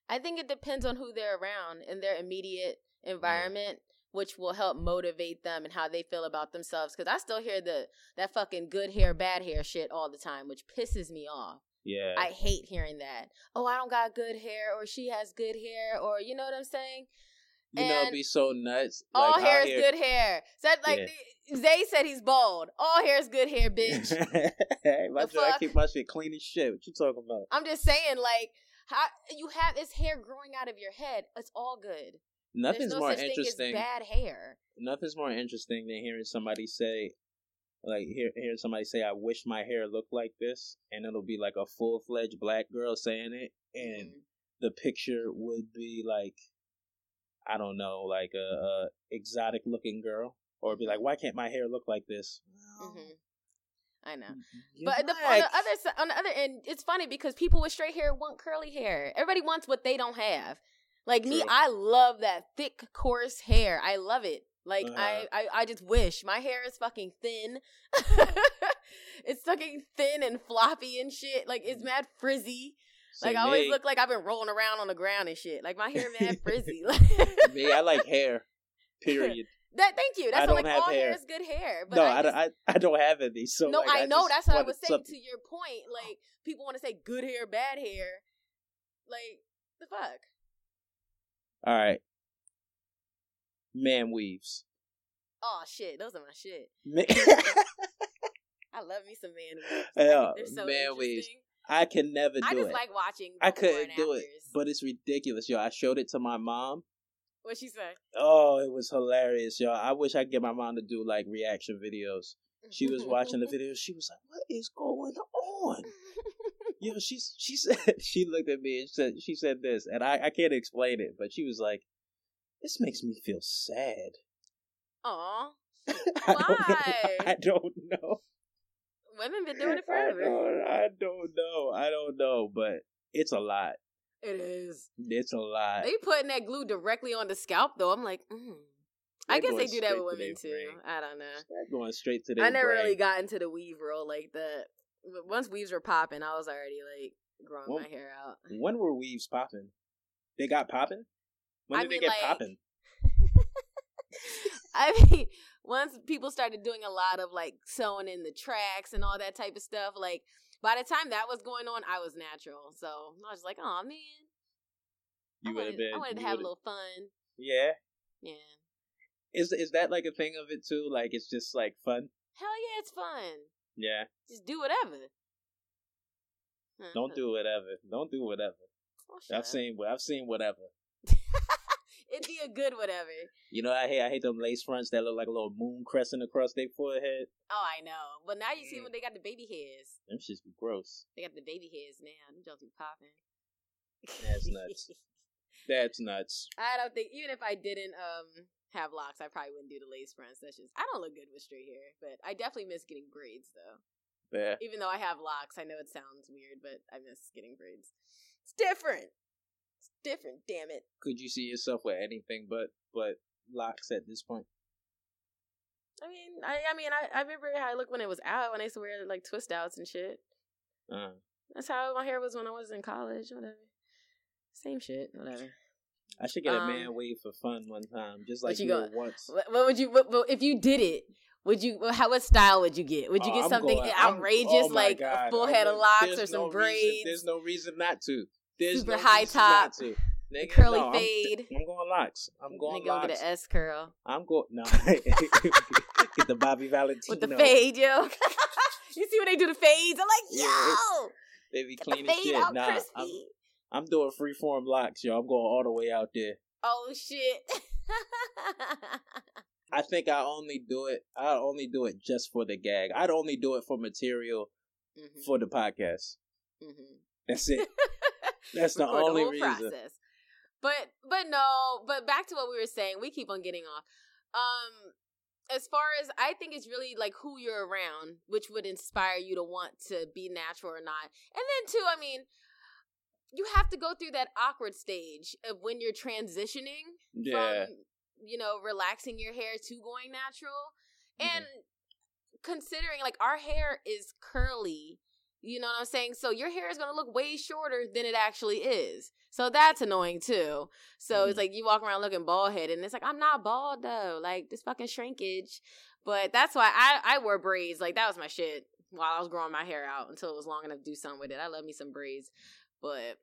I think it depends on who they're around in their immediate environment, which will help motivate them and how they feel about themselves. Because I still hear the that fucking good hair, bad hair shit all the time, which pisses me off. Yeah. I hate hearing that. Oh, I don't got good hair, or she has good hair, or you know what I'm saying. you know, it'd be so nuts. All like, hair is here- good hair. Said like Zay said he's bald. All hair is good hair, bitch. hey, my The job, I keep my shit clean as shit. What you talking about? I'm just saying, like, how you have this hair growing out of your head. It's all good. Nothing's no more interesting. bad hair. Nothing's more interesting than hearing somebody say, like, hear, hearing somebody say, "I wish my hair looked like this," and it'll be like a full fledged black girl saying it, and Mhm. the picture would be like, I don't know, like a, a exotic looking girl, or be like, "Why can't my hair look like this?" Mhm. I know. you're But the, on the other on the other end, it's funny because people with straight hair want curly hair. Everybody wants what they don't have. Like me, I love that thick, coarse hair. I love it. Like Uh-huh. I, I, I just wish my hair is fucking thin. it's fucking thin and floppy and shit. Like it's mad frizzy. Say Like I always look like I've been rolling around on the ground and shit. Like my hair mad frizzy. me, I like hair. Period. That. Thank you. That's why, don't like have all hair hair. is good hair. But no, I I, just, don't, I, I don't have any. So no, like, I know. That's what I was saying something- to your point. Like people want to say good hair, bad hair. Like the fuck. All right, man weaves. Oh shit, those are my shit. Man- I love me some man weaves. I Yeah, so man weaves. I can never do I just it. like watching. I couldn't do it, but it's ridiculous, yo. I showed it to my mom. What she say? Oh, it was hilarious, yo. I wish I could get my mom to do like reaction videos. She was watching the video. She was like, "What is going on?" Yo, she's she said she looked at me and said she said this, and I I can't explain it, but she was like, "This makes me feel sad." Aw, I don't know. Why? I don't know. women been doing it I forever. don't, I don't know. I don't know, but it's a lot. It is. It's a lot. They putting that glue directly on the scalp though. I'm like, mm. I guess they do that with women their too. I don't know. They're going straight to I never brain. really got into the weave roll like that. Once weaves were popping, I was already like growing my hair out. When were weaves popping? They got popping. When I did mean, they get like- popping? I mean, once people started doing a lot of like sewing in the tracks and all that type of stuff, like by the time that was going on, I was natural. So I was like, oh man, You would have been. I wanted to have a little fun. Yeah. Yeah, Is is that like a thing of it too? Like it's just like fun. hell yeah, it's fun. Yeah. Just do whatever. Don't uh-huh. do whatever. Don't do whatever. Oh, I've up. seen. I've seen whatever. It'd be a good whatever. You know, I hate. I hate them lace fronts that look like a little moon crescent across their forehead. Oh, I know. But now you see Mm. when they got the baby hairs. Them shits be gross. They got the baby hairs now. Them just be popping. That's nuts. That's nuts. I don't think even if I didn't um have locks, I probably wouldn't do the lace front sessions. I don't look good with straight hair, but I definitely miss getting braids though. Yeah. Even though I have locks, I know it sounds weird, but I miss getting braids. It's different. Different, damn it. Could you see yourself with anything but but locks at this point? I mean, I I mean, I, I remember how I looked when it was out when I used to wear like twist outs and shit. Uh, That's how my hair was when I was in college. Whatever. Same shit. Whatever. I should get a Um, man wave for fun one time, just like you did once. What, what would you? What, what, if you did it? Would you? How? What style would you get? Would you Oh, get something going- outrageous oh like God, a full I'm head of locks or some no braids? Reason, there's no reason not to. There's Super no high top, to. Nigga, curly no, I'm- fade. I'm, going locks. I'm going Nigga locks. get an S curl I'm going no. get the Bobby Valentino with the fade, yo. you see when they do the fades? I'm like, Yeah, yo, They be clean the as shit. out Nah. I'm, I'm doing freeform locks, yo. I'm going all the way out there. Oh shit. I think I only do it. I only do it just for the gag. I'd only do it for material Mhm, for the podcast. mhm. That's it. That's the only reason. But but no, but back to what we were saying. We keep on getting off. Um, as far as I think it's really like who you're around, which would inspire you to want to be natural or not. And then too, I mean, you have to go through that awkward stage of when you're transitioning Yeah. from you know relaxing your hair to going natural and considering like our hair is curly you know what i'm saying? So your hair is going to look way shorter than it actually is. So that's annoying too. So it's Mhm. like you walk around looking bald headed and it's like i'm not bald though. Like this fucking shrinkage. But that's why i i wore braids. Like that was my shit while i was growing my hair out until it was long enough to do something with it. I love me some braids. But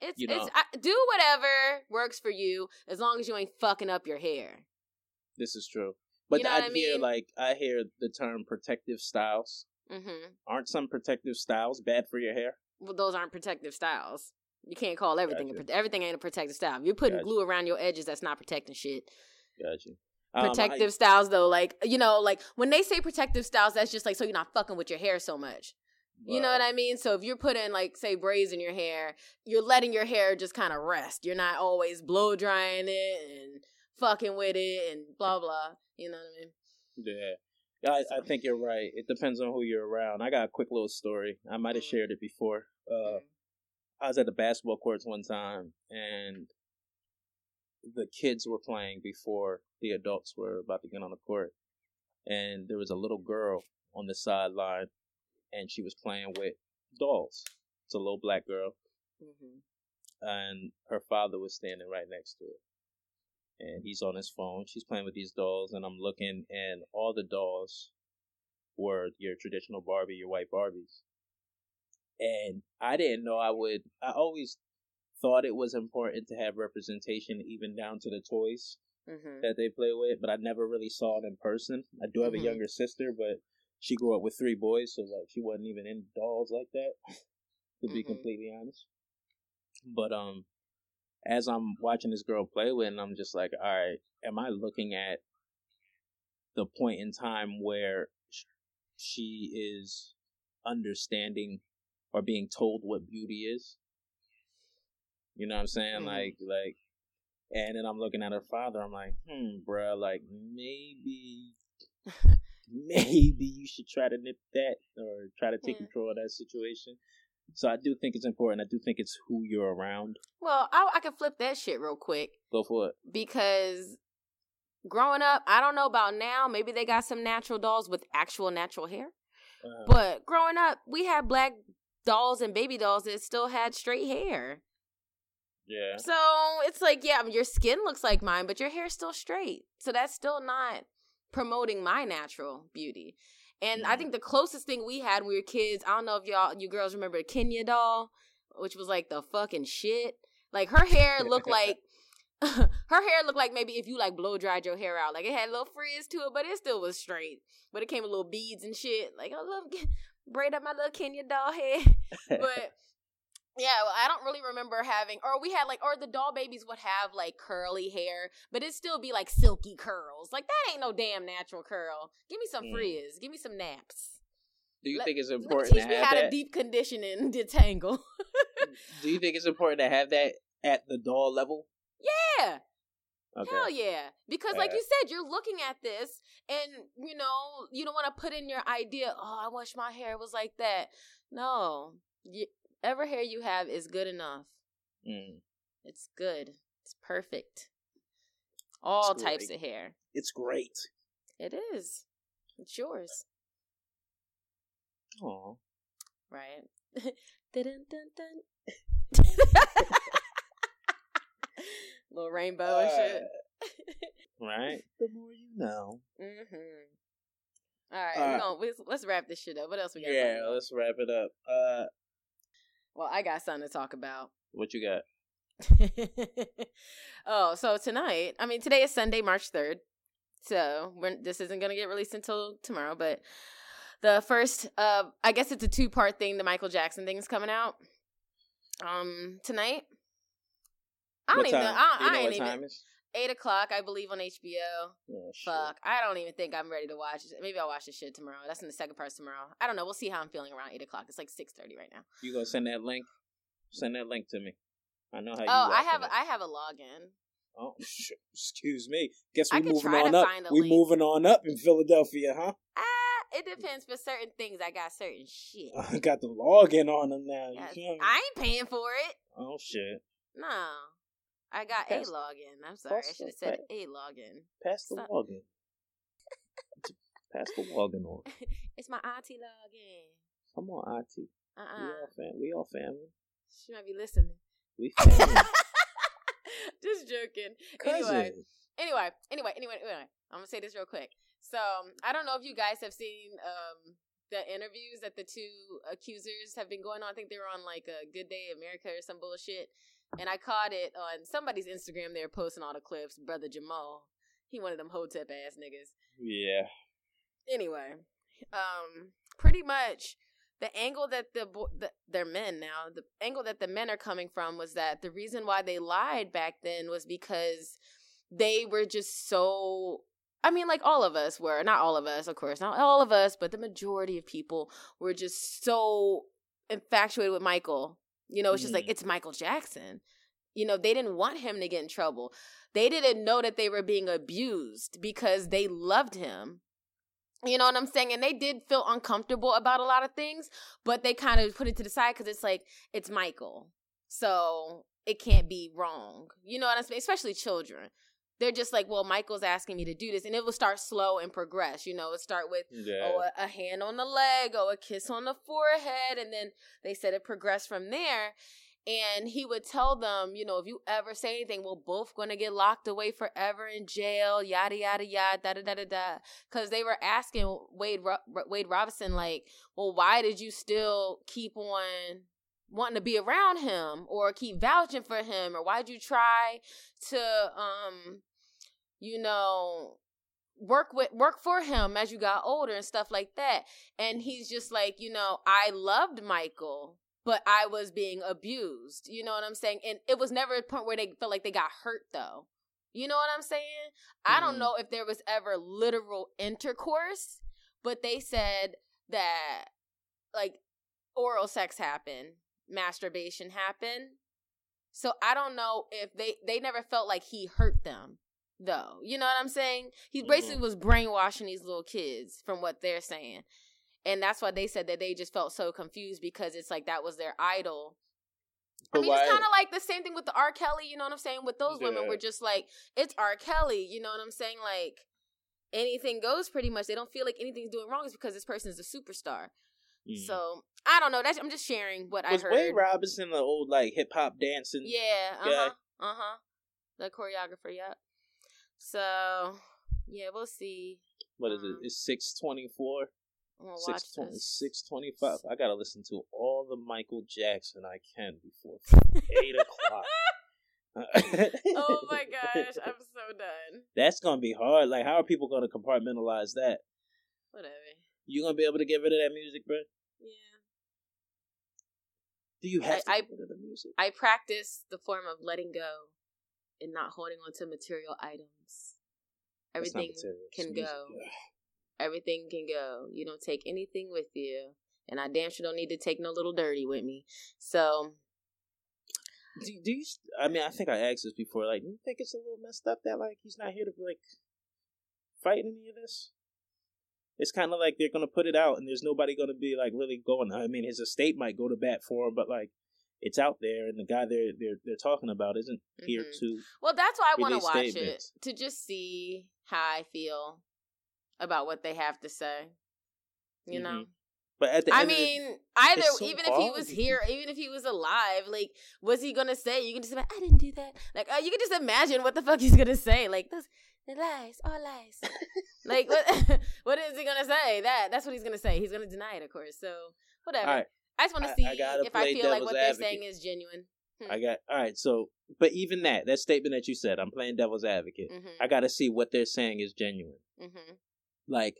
it's You it's know- I, do whatever works for you as long as you ain't fucking up your hair. This is true. But You know I I hear like I hear the term protective styles. Mm-hmm. Aren't some protective styles bad for your hair? Well, those aren't protective styles. You can't call everything a Gotcha. prote- everything ain't a protective style. You're putting Gotcha. glue around your edges, that's not protecting shit. Got you. Um, I- Protective styles, though, like you know, like when they say protective styles, that's just like so you're not fucking with your hair so much. You know what I mean? So if you're putting like say braids in your hair, you're letting your hair just kind of rest. You're not always blow drying it and fucking with it and blah blah. You know what I mean? Yeah. I, I think you're right. It depends on who you're around. I got a quick little story. I might have Mhm. shared it before. Uh, I was at the basketball courts one time, and the kids were playing before the adults were about to get on the court. And there was a little girl on the sideline, and she was playing with dolls. It's a little black girl, hmm and her father was standing right next to her. And he's on his phone. She's playing with these dolls, and I'm looking, and all the dolls were your traditional Barbie, your white Barbies. And I didn't know I would. I always thought it was important to have representation, even down to the toys hmm that they play with, but I never really saw it in person. I do have Mhm. a younger sister, but she grew up with three boys, so like she wasn't even in dolls like that, to be Mhm. completely honest. But um, as I'm watching this girl play with, and I'm just like, all right, am I looking at the point in time where she is understanding or being told what beauty is? You know what I'm saying? Mhm. Like, like, and then I'm looking at her father. I'm like, hmm, bruh, like maybe, maybe you should try to nip that or try to take Yeah. control of that situation. So I do think it's important. I do think it's who you're around. Well, I, I can flip that shit real quick Go for it. because growing up, I don't know about now. Maybe they got some natural dolls with actual natural hair. Uh, But growing up, we had black dolls and baby dolls that still had straight hair. yeah. So it's like, yeah, your skin looks like mine, but your hair's still straight. So that's still not promoting my natural beauty. And I think the closest thing we had when we were kids, I don't know if y'all, you girls remember Kenya doll, which was like the fucking shit. Like her hair looked like, her hair looked like maybe if you like blow dried your hair out. Like it had a little frizz to it, but it still was straight. But it came with little beads and shit. Like I love braid up my little Kenya doll hair. but yeah, well, I don't really remember having, or we had like, or the doll babies would have like curly hair, but it'd still be like silky curls. Like that ain't no damn natural curl. Give me some Mm. frizz. Give me some naps. do you let- think it's me important to teach me have how to deep condition and detangle. do you think it's important to have that at the doll level? yeah. Okay. Hell yeah. Because like you said, you're looking at this and you know, you don't want to put in your idea, oh, I wish my hair was like that. No. You, ever hair you have is good enough. Mm. It's good. It's perfect. All It's types of hair. It's great. It is. It's yours. Aw. Right. dun, dun, dun. Little rainbow and shit. right? The more you know. Mm-hmm. All right, Uh, we gonna, let's, let's wrap this shit up. What else we got? Yeah, let's wrap it up. Uh, Well, I got something to talk about. what you got? oh, so tonight, I mean, today is Sunday, March 3rd. So we're, this isn't going to get released until tomorrow, but the first, uh, I guess it's a two part thing. The Michael Jackson thing is coming out um tonight. I don't what even. time? I, Do you know I ain't what even. is? Eight o'clock, I believe, on HBO. Oh. Fuck, I don't even think I'm ready to watch it. Maybe I'll watch this shit tomorrow. That's in the second part tomorrow. I don't know. We'll see how I'm feeling around eight o'clock. It's like six thirty right now. You gonna send that link? Send that link to me. I know how you. Oh, I have it. I have a login. Oh, shit. excuse me. Guess we could moving on up. find a We link. moving on up in Philadelphia, huh? Ah, it depends. For certain things, I got certain shit. I got the login on them now. You Yes. I ain't paying for it. oh shit! No. I got Pass- a login. I'm sorry. I should have said a login. Pass the Stop. login. Pass the login on. It's my auntie login. Come on, Auntie. Uh We uh all fam- We all family. She might be listening. We family. Just joking. Anyway, Cousin. anyway, anyway, anyway, anyway. I'm gonna say this real quick. So I don't know if you guys have seen um the interviews that the two accusers have been going on. I think they were on like a Good Day America or some bullshit. And I caught it on somebody's Instagram. They were posting all the clips. Brother Jamal, he one of them hotep ass niggas. Yeah. Anyway, um, pretty much the angle that the, bo- the they're men now. The angle that the men are coming from was that the reason why they lied back then was because they were just so. I mean, like all of us were, not all of us, of course, not all of us, but the majority of people were just so infatuated with Michael. You know, it's just like it's Michael Jackson. You know, they didn't want him to get in trouble. They didn't know that they were being abused because they loved him. You know what I'm saying? And they did feel uncomfortable about a lot of things, but they kind of put it to the side because it's like, it's Michael. So it can't be wrong. You know what I'm saying? Especially children. They're just like, well, Michael's asking me to do this. And it will start slow and progress. You know, it start with, Yeah. oh, a, a hand on the leg, oh, a kiss on the forehead. And then they said it progressed from there. And he would tell them, you know, if you ever say anything, we're both going to get locked away forever in jail, yada, yada, yada, da, da, da, da, da. Because they were asking Wade, Ro- Wade Robinson, like, well, why did you still keep on wanting to be around him or keep vouching for him? Or why'd you try to, um, you know, work with work for him as you got older and stuff like that. And he's just like you know i loved michael but i was being abused. You know what i'm saying? And it was never a point where they felt like they got hurt though. You know what i'm saying? I don't Mhm. know if there was ever literal intercourse but they said that like oral sex happened masturbation happened. So i don't know if they they never felt like he hurt them though. You know what I'm saying? He basically Mhm. was brainwashing these little kids from what they're saying. And that's why they said that they just felt so confused because it's like that was their idol. I mean, it's kind of like the same thing with the R. Kelly, you know what I'm saying? With those women, we're just like, it's R. Kelly, you know what I'm saying? Like, anything goes pretty much. They don't feel like anything's doing wrong. It's because this person is a superstar. Mm. So, I don't know. That's I'm just sharing what was I heard. Wade Robinson the old like hip hop dancing? Yeah, uh huh, uh huh. The choreographer, yep. So, yeah, we'll see. What is it? Um, It's six twenty four. I'm gonna watch Six twenty this. six twenty five. I gotta listen to all the Michael Jackson I can before eight o'clock. oh my gosh, I'm so done. That's gonna be hard. Like, how are people gonna compartmentalize that? Whatever. You gonna be able to get rid of that music, bro? Yeah. Do you have I- to get rid of the music? I practice the form of letting go and not holding on to material items. Everything material, it's can music. go. Everything can go. You don't take anything with you. And I damn sure don't need to take no little dirty with me. So, Do, do you? I mean, I think I asked this before. Like, do you think it's a little messed up that like he's not here to like fight any of this? It's kind of like they're gonna put it out, and there's nobody gonna be like really going. I mean, his estate might go to bat for him, but like it's out there, and the guy they're they're they're talking about isn't here Mhm. to. well, that's why I want to watch it to just see how I feel about what they have to say. You Mhm. know? But at the I end the- mean, either so even if he was here, even if he was alive, like, was he gonna say? You can just imagine, I didn't do that. Like, uh, you can just imagine what the fuck he's gonna say. Like, those the lies, all lies. like, what? what is he gonna say? That that's what he's gonna say. He's gonna deny it, of course. So whatever. All right. I just want to see I gotta if I feel like what they're saying is genuine. I got all right. So, but even that that statement that you said, I'm playing devil's advocate. hmm I got to see what they're saying is genuine. hmm Like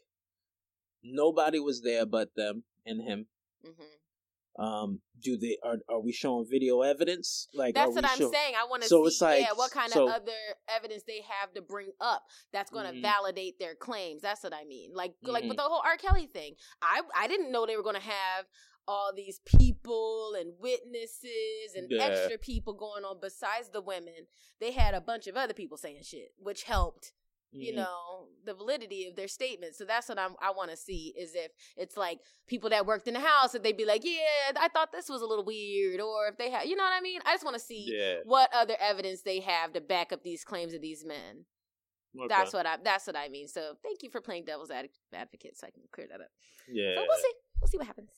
nobody was there but them and him. hmm Um, do they are are we showing video evidence? Like That's what I'm show- saying. I want to So see, it's like- yeah, what kind so- of other evidence they have to bring up that's going to Mhm. validate their claims. That's what I mean. Like, like Mhm. with the whole R. Kelly thing, I I didn't know they were going to have all these people and witnesses and Yeah. extra people going on besides the women. They had a bunch of other people saying shit, which helped you Mhm. know the validity of their statements so that's what I'm, i want to see is if it's like people that worked in the house that they'd be like yeah i thought this was a little weird or if they have you know what i mean i just want to see Yeah. what other evidence they have to back up these claims of these men Okay. that's what i that's what i mean so thank you for playing devil's ad- advocate so i can clear that up Yeah. so we'll see we'll see what happens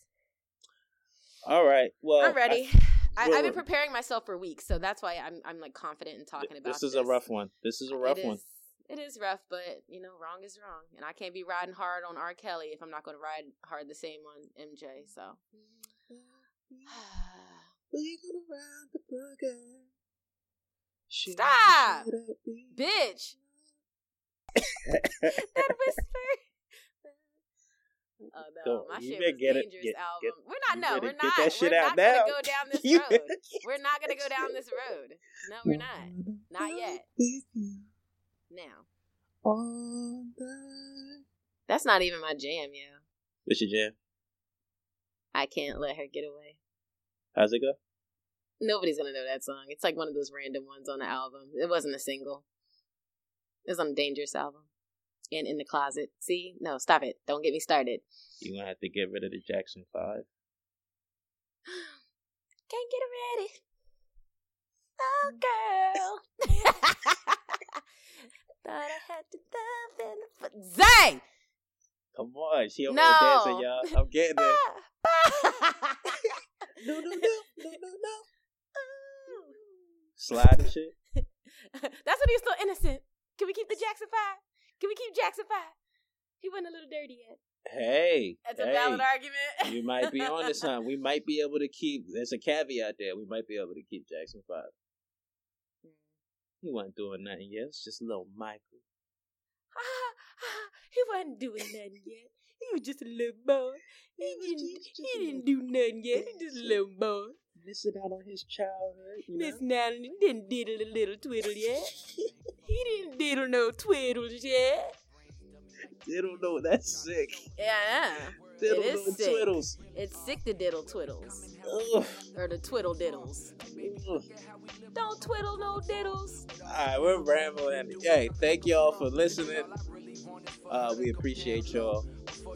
All right. Well, i'm ready I, we're- I've been preparing myself for weeks, so that's why I'm I'm like confident in talking about this is a rough one. This is a rough It one. is- It is rough, but you know, wrong is wrong, and I can't be riding hard on R. Kelly if I'm not going to ride hard the same on MJ. So, We're gonna ride the boogie. Stop! bitch, that whisper. Oh no, Go- my you shit was get it- dangerous get- album. get- we're not. No, we're not. that shit we're out not gonna go down this road. We're not gonna go down this road. No, we're not. Not yet. Now, that's not even my jam, yo. What's your jam? I can't let her get away. How's it go? Nobody's gonna know that song. It's like one of those random ones on the album. It wasn't a single. It was on the Dangerous album. And in the closet. See? No, stop it. Don't get me started. You gonna have to get rid of the Jackson Five. Can't get it ready. Oh, girl. Thought I had to love in the foot. Zay! Come on, she over No. there dancing, y'all. I'm getting there. no, no, no, no, no, no. Oh. Slide and shit. That's when he was still innocent. Can we keep the Jackson Five? Can we keep Jackson Five? He wasn't a little dirty yet. Hey, That's a valid argument. you might be on to something. We might be able to keep. There's a caveat there. We might be able to keep Jackson Five. Hmm. He wasn't doing nothing yet. It's just a little Michael. he wasn't doing nothing yet. He was just a little boy. He didn't. He didn't do nothing yet. He just a little boy. Missing out on his childhood. You know? Listen now, didn't diddle a little twiddle yet. he didn't diddle no twiddles yet. They don't know that's sick. Yeah, They it don't know sick. twiddles. It's sick to diddle twiddles Ugh. or the twiddle diddles. Ugh. Don't twiddle no diddles. All right, we're rambling. Hey, thank y'all for listening. Uh, we appreciate y'all.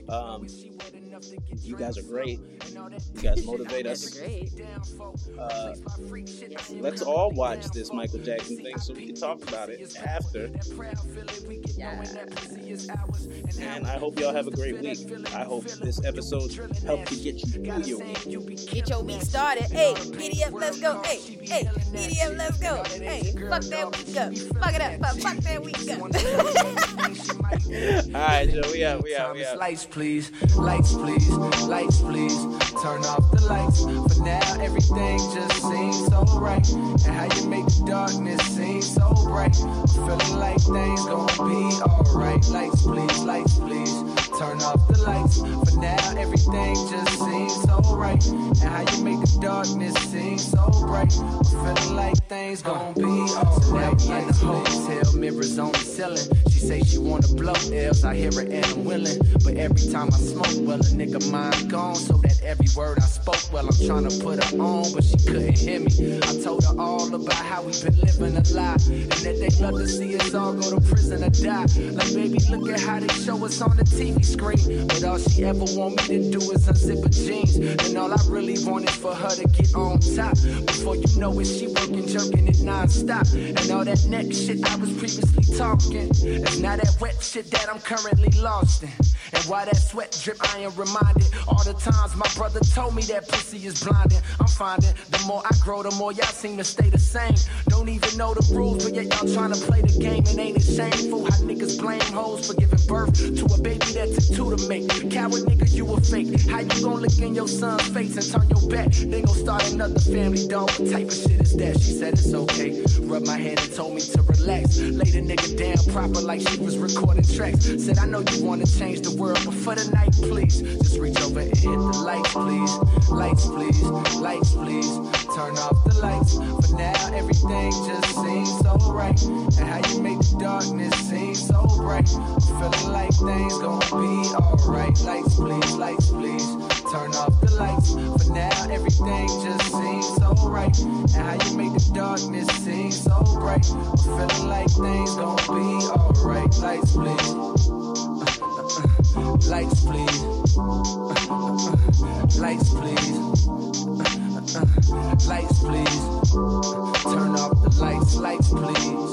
Um, you guys are great. You guys motivate us. Uh, let's all watch this Michael Jackson thing so we can talk about it after. And I hope y'all have a great week. I hope this episode helped to get you through your week. Get your week started. Hey, giddy up, let's go. Hey, hey, giddy up, let's go. Hey, fuck that week up. Fuck it up, fuck, fuck that week up. All right, so we out, we out, Time we is out. lights, please. Lights, please. Lights, please. Turn off the lights. For now, everything just seems so right. And how you make the darkness seem so bright. I'm feeling like things gonna be alright. Lights, please. Lights, please. Turn off the lights. For now, everything just seems so right. And how you make the darkness seem so bright. I'm feeling like things gonna be alright. In the hotel, mirrors on the ceiling. She say she wanna blow else. I hear her and I'm willing. But every time I smoke, well, a nigga mind gone. So that every word I spoke, well, I'm trying to put her on, but she couldn't hear me. I told her all about how we been living a lie. And that they love to see us all go to prison or die. Like, baby, look at how they show us on the TV screen. But all she ever want me to do is unzip her jeans. And all I really want is for her to get on top. Before you know it, she working, jerking it non-stop. And all that neck shit I was previously talking. It's now that wet shit that I'm currently lost in. While that sweat drip, I am reminded all the times my brother told me that pussy is blinding. I'm finding the more I grow, the more y'all seem to stay the same. Don't even know the rules, but yet y'all trying to play the game. And ain't it shameful how niggas blame hoes for giving birth to a baby that took two to make? Coward nigga, you a fake. How you gon' look in your son's face and turn your back? Then gon' start another family, dog. What type of shit is that? She said it's okay. Rubbed my head and told me to relax. Laid a nigga down proper like she was recording tracks. Said I know you wanna change the world, world, but for the night, please. Just reach over and hit the lights, please. Lights, please. Lights, please. Turn off the lights. For now, everything just seems so right. And how you make the darkness seem so bright. I'm feeling like things gonna be alright. Lights, please. Lights, please. Turn off the lights. For now, everything just seems so right. And how you make the darkness seem so bright. I'm feeling like things gonna be alright. Lights, please. Lights, please. Lights, please. Lights, please. Turn off the lights, lights, please.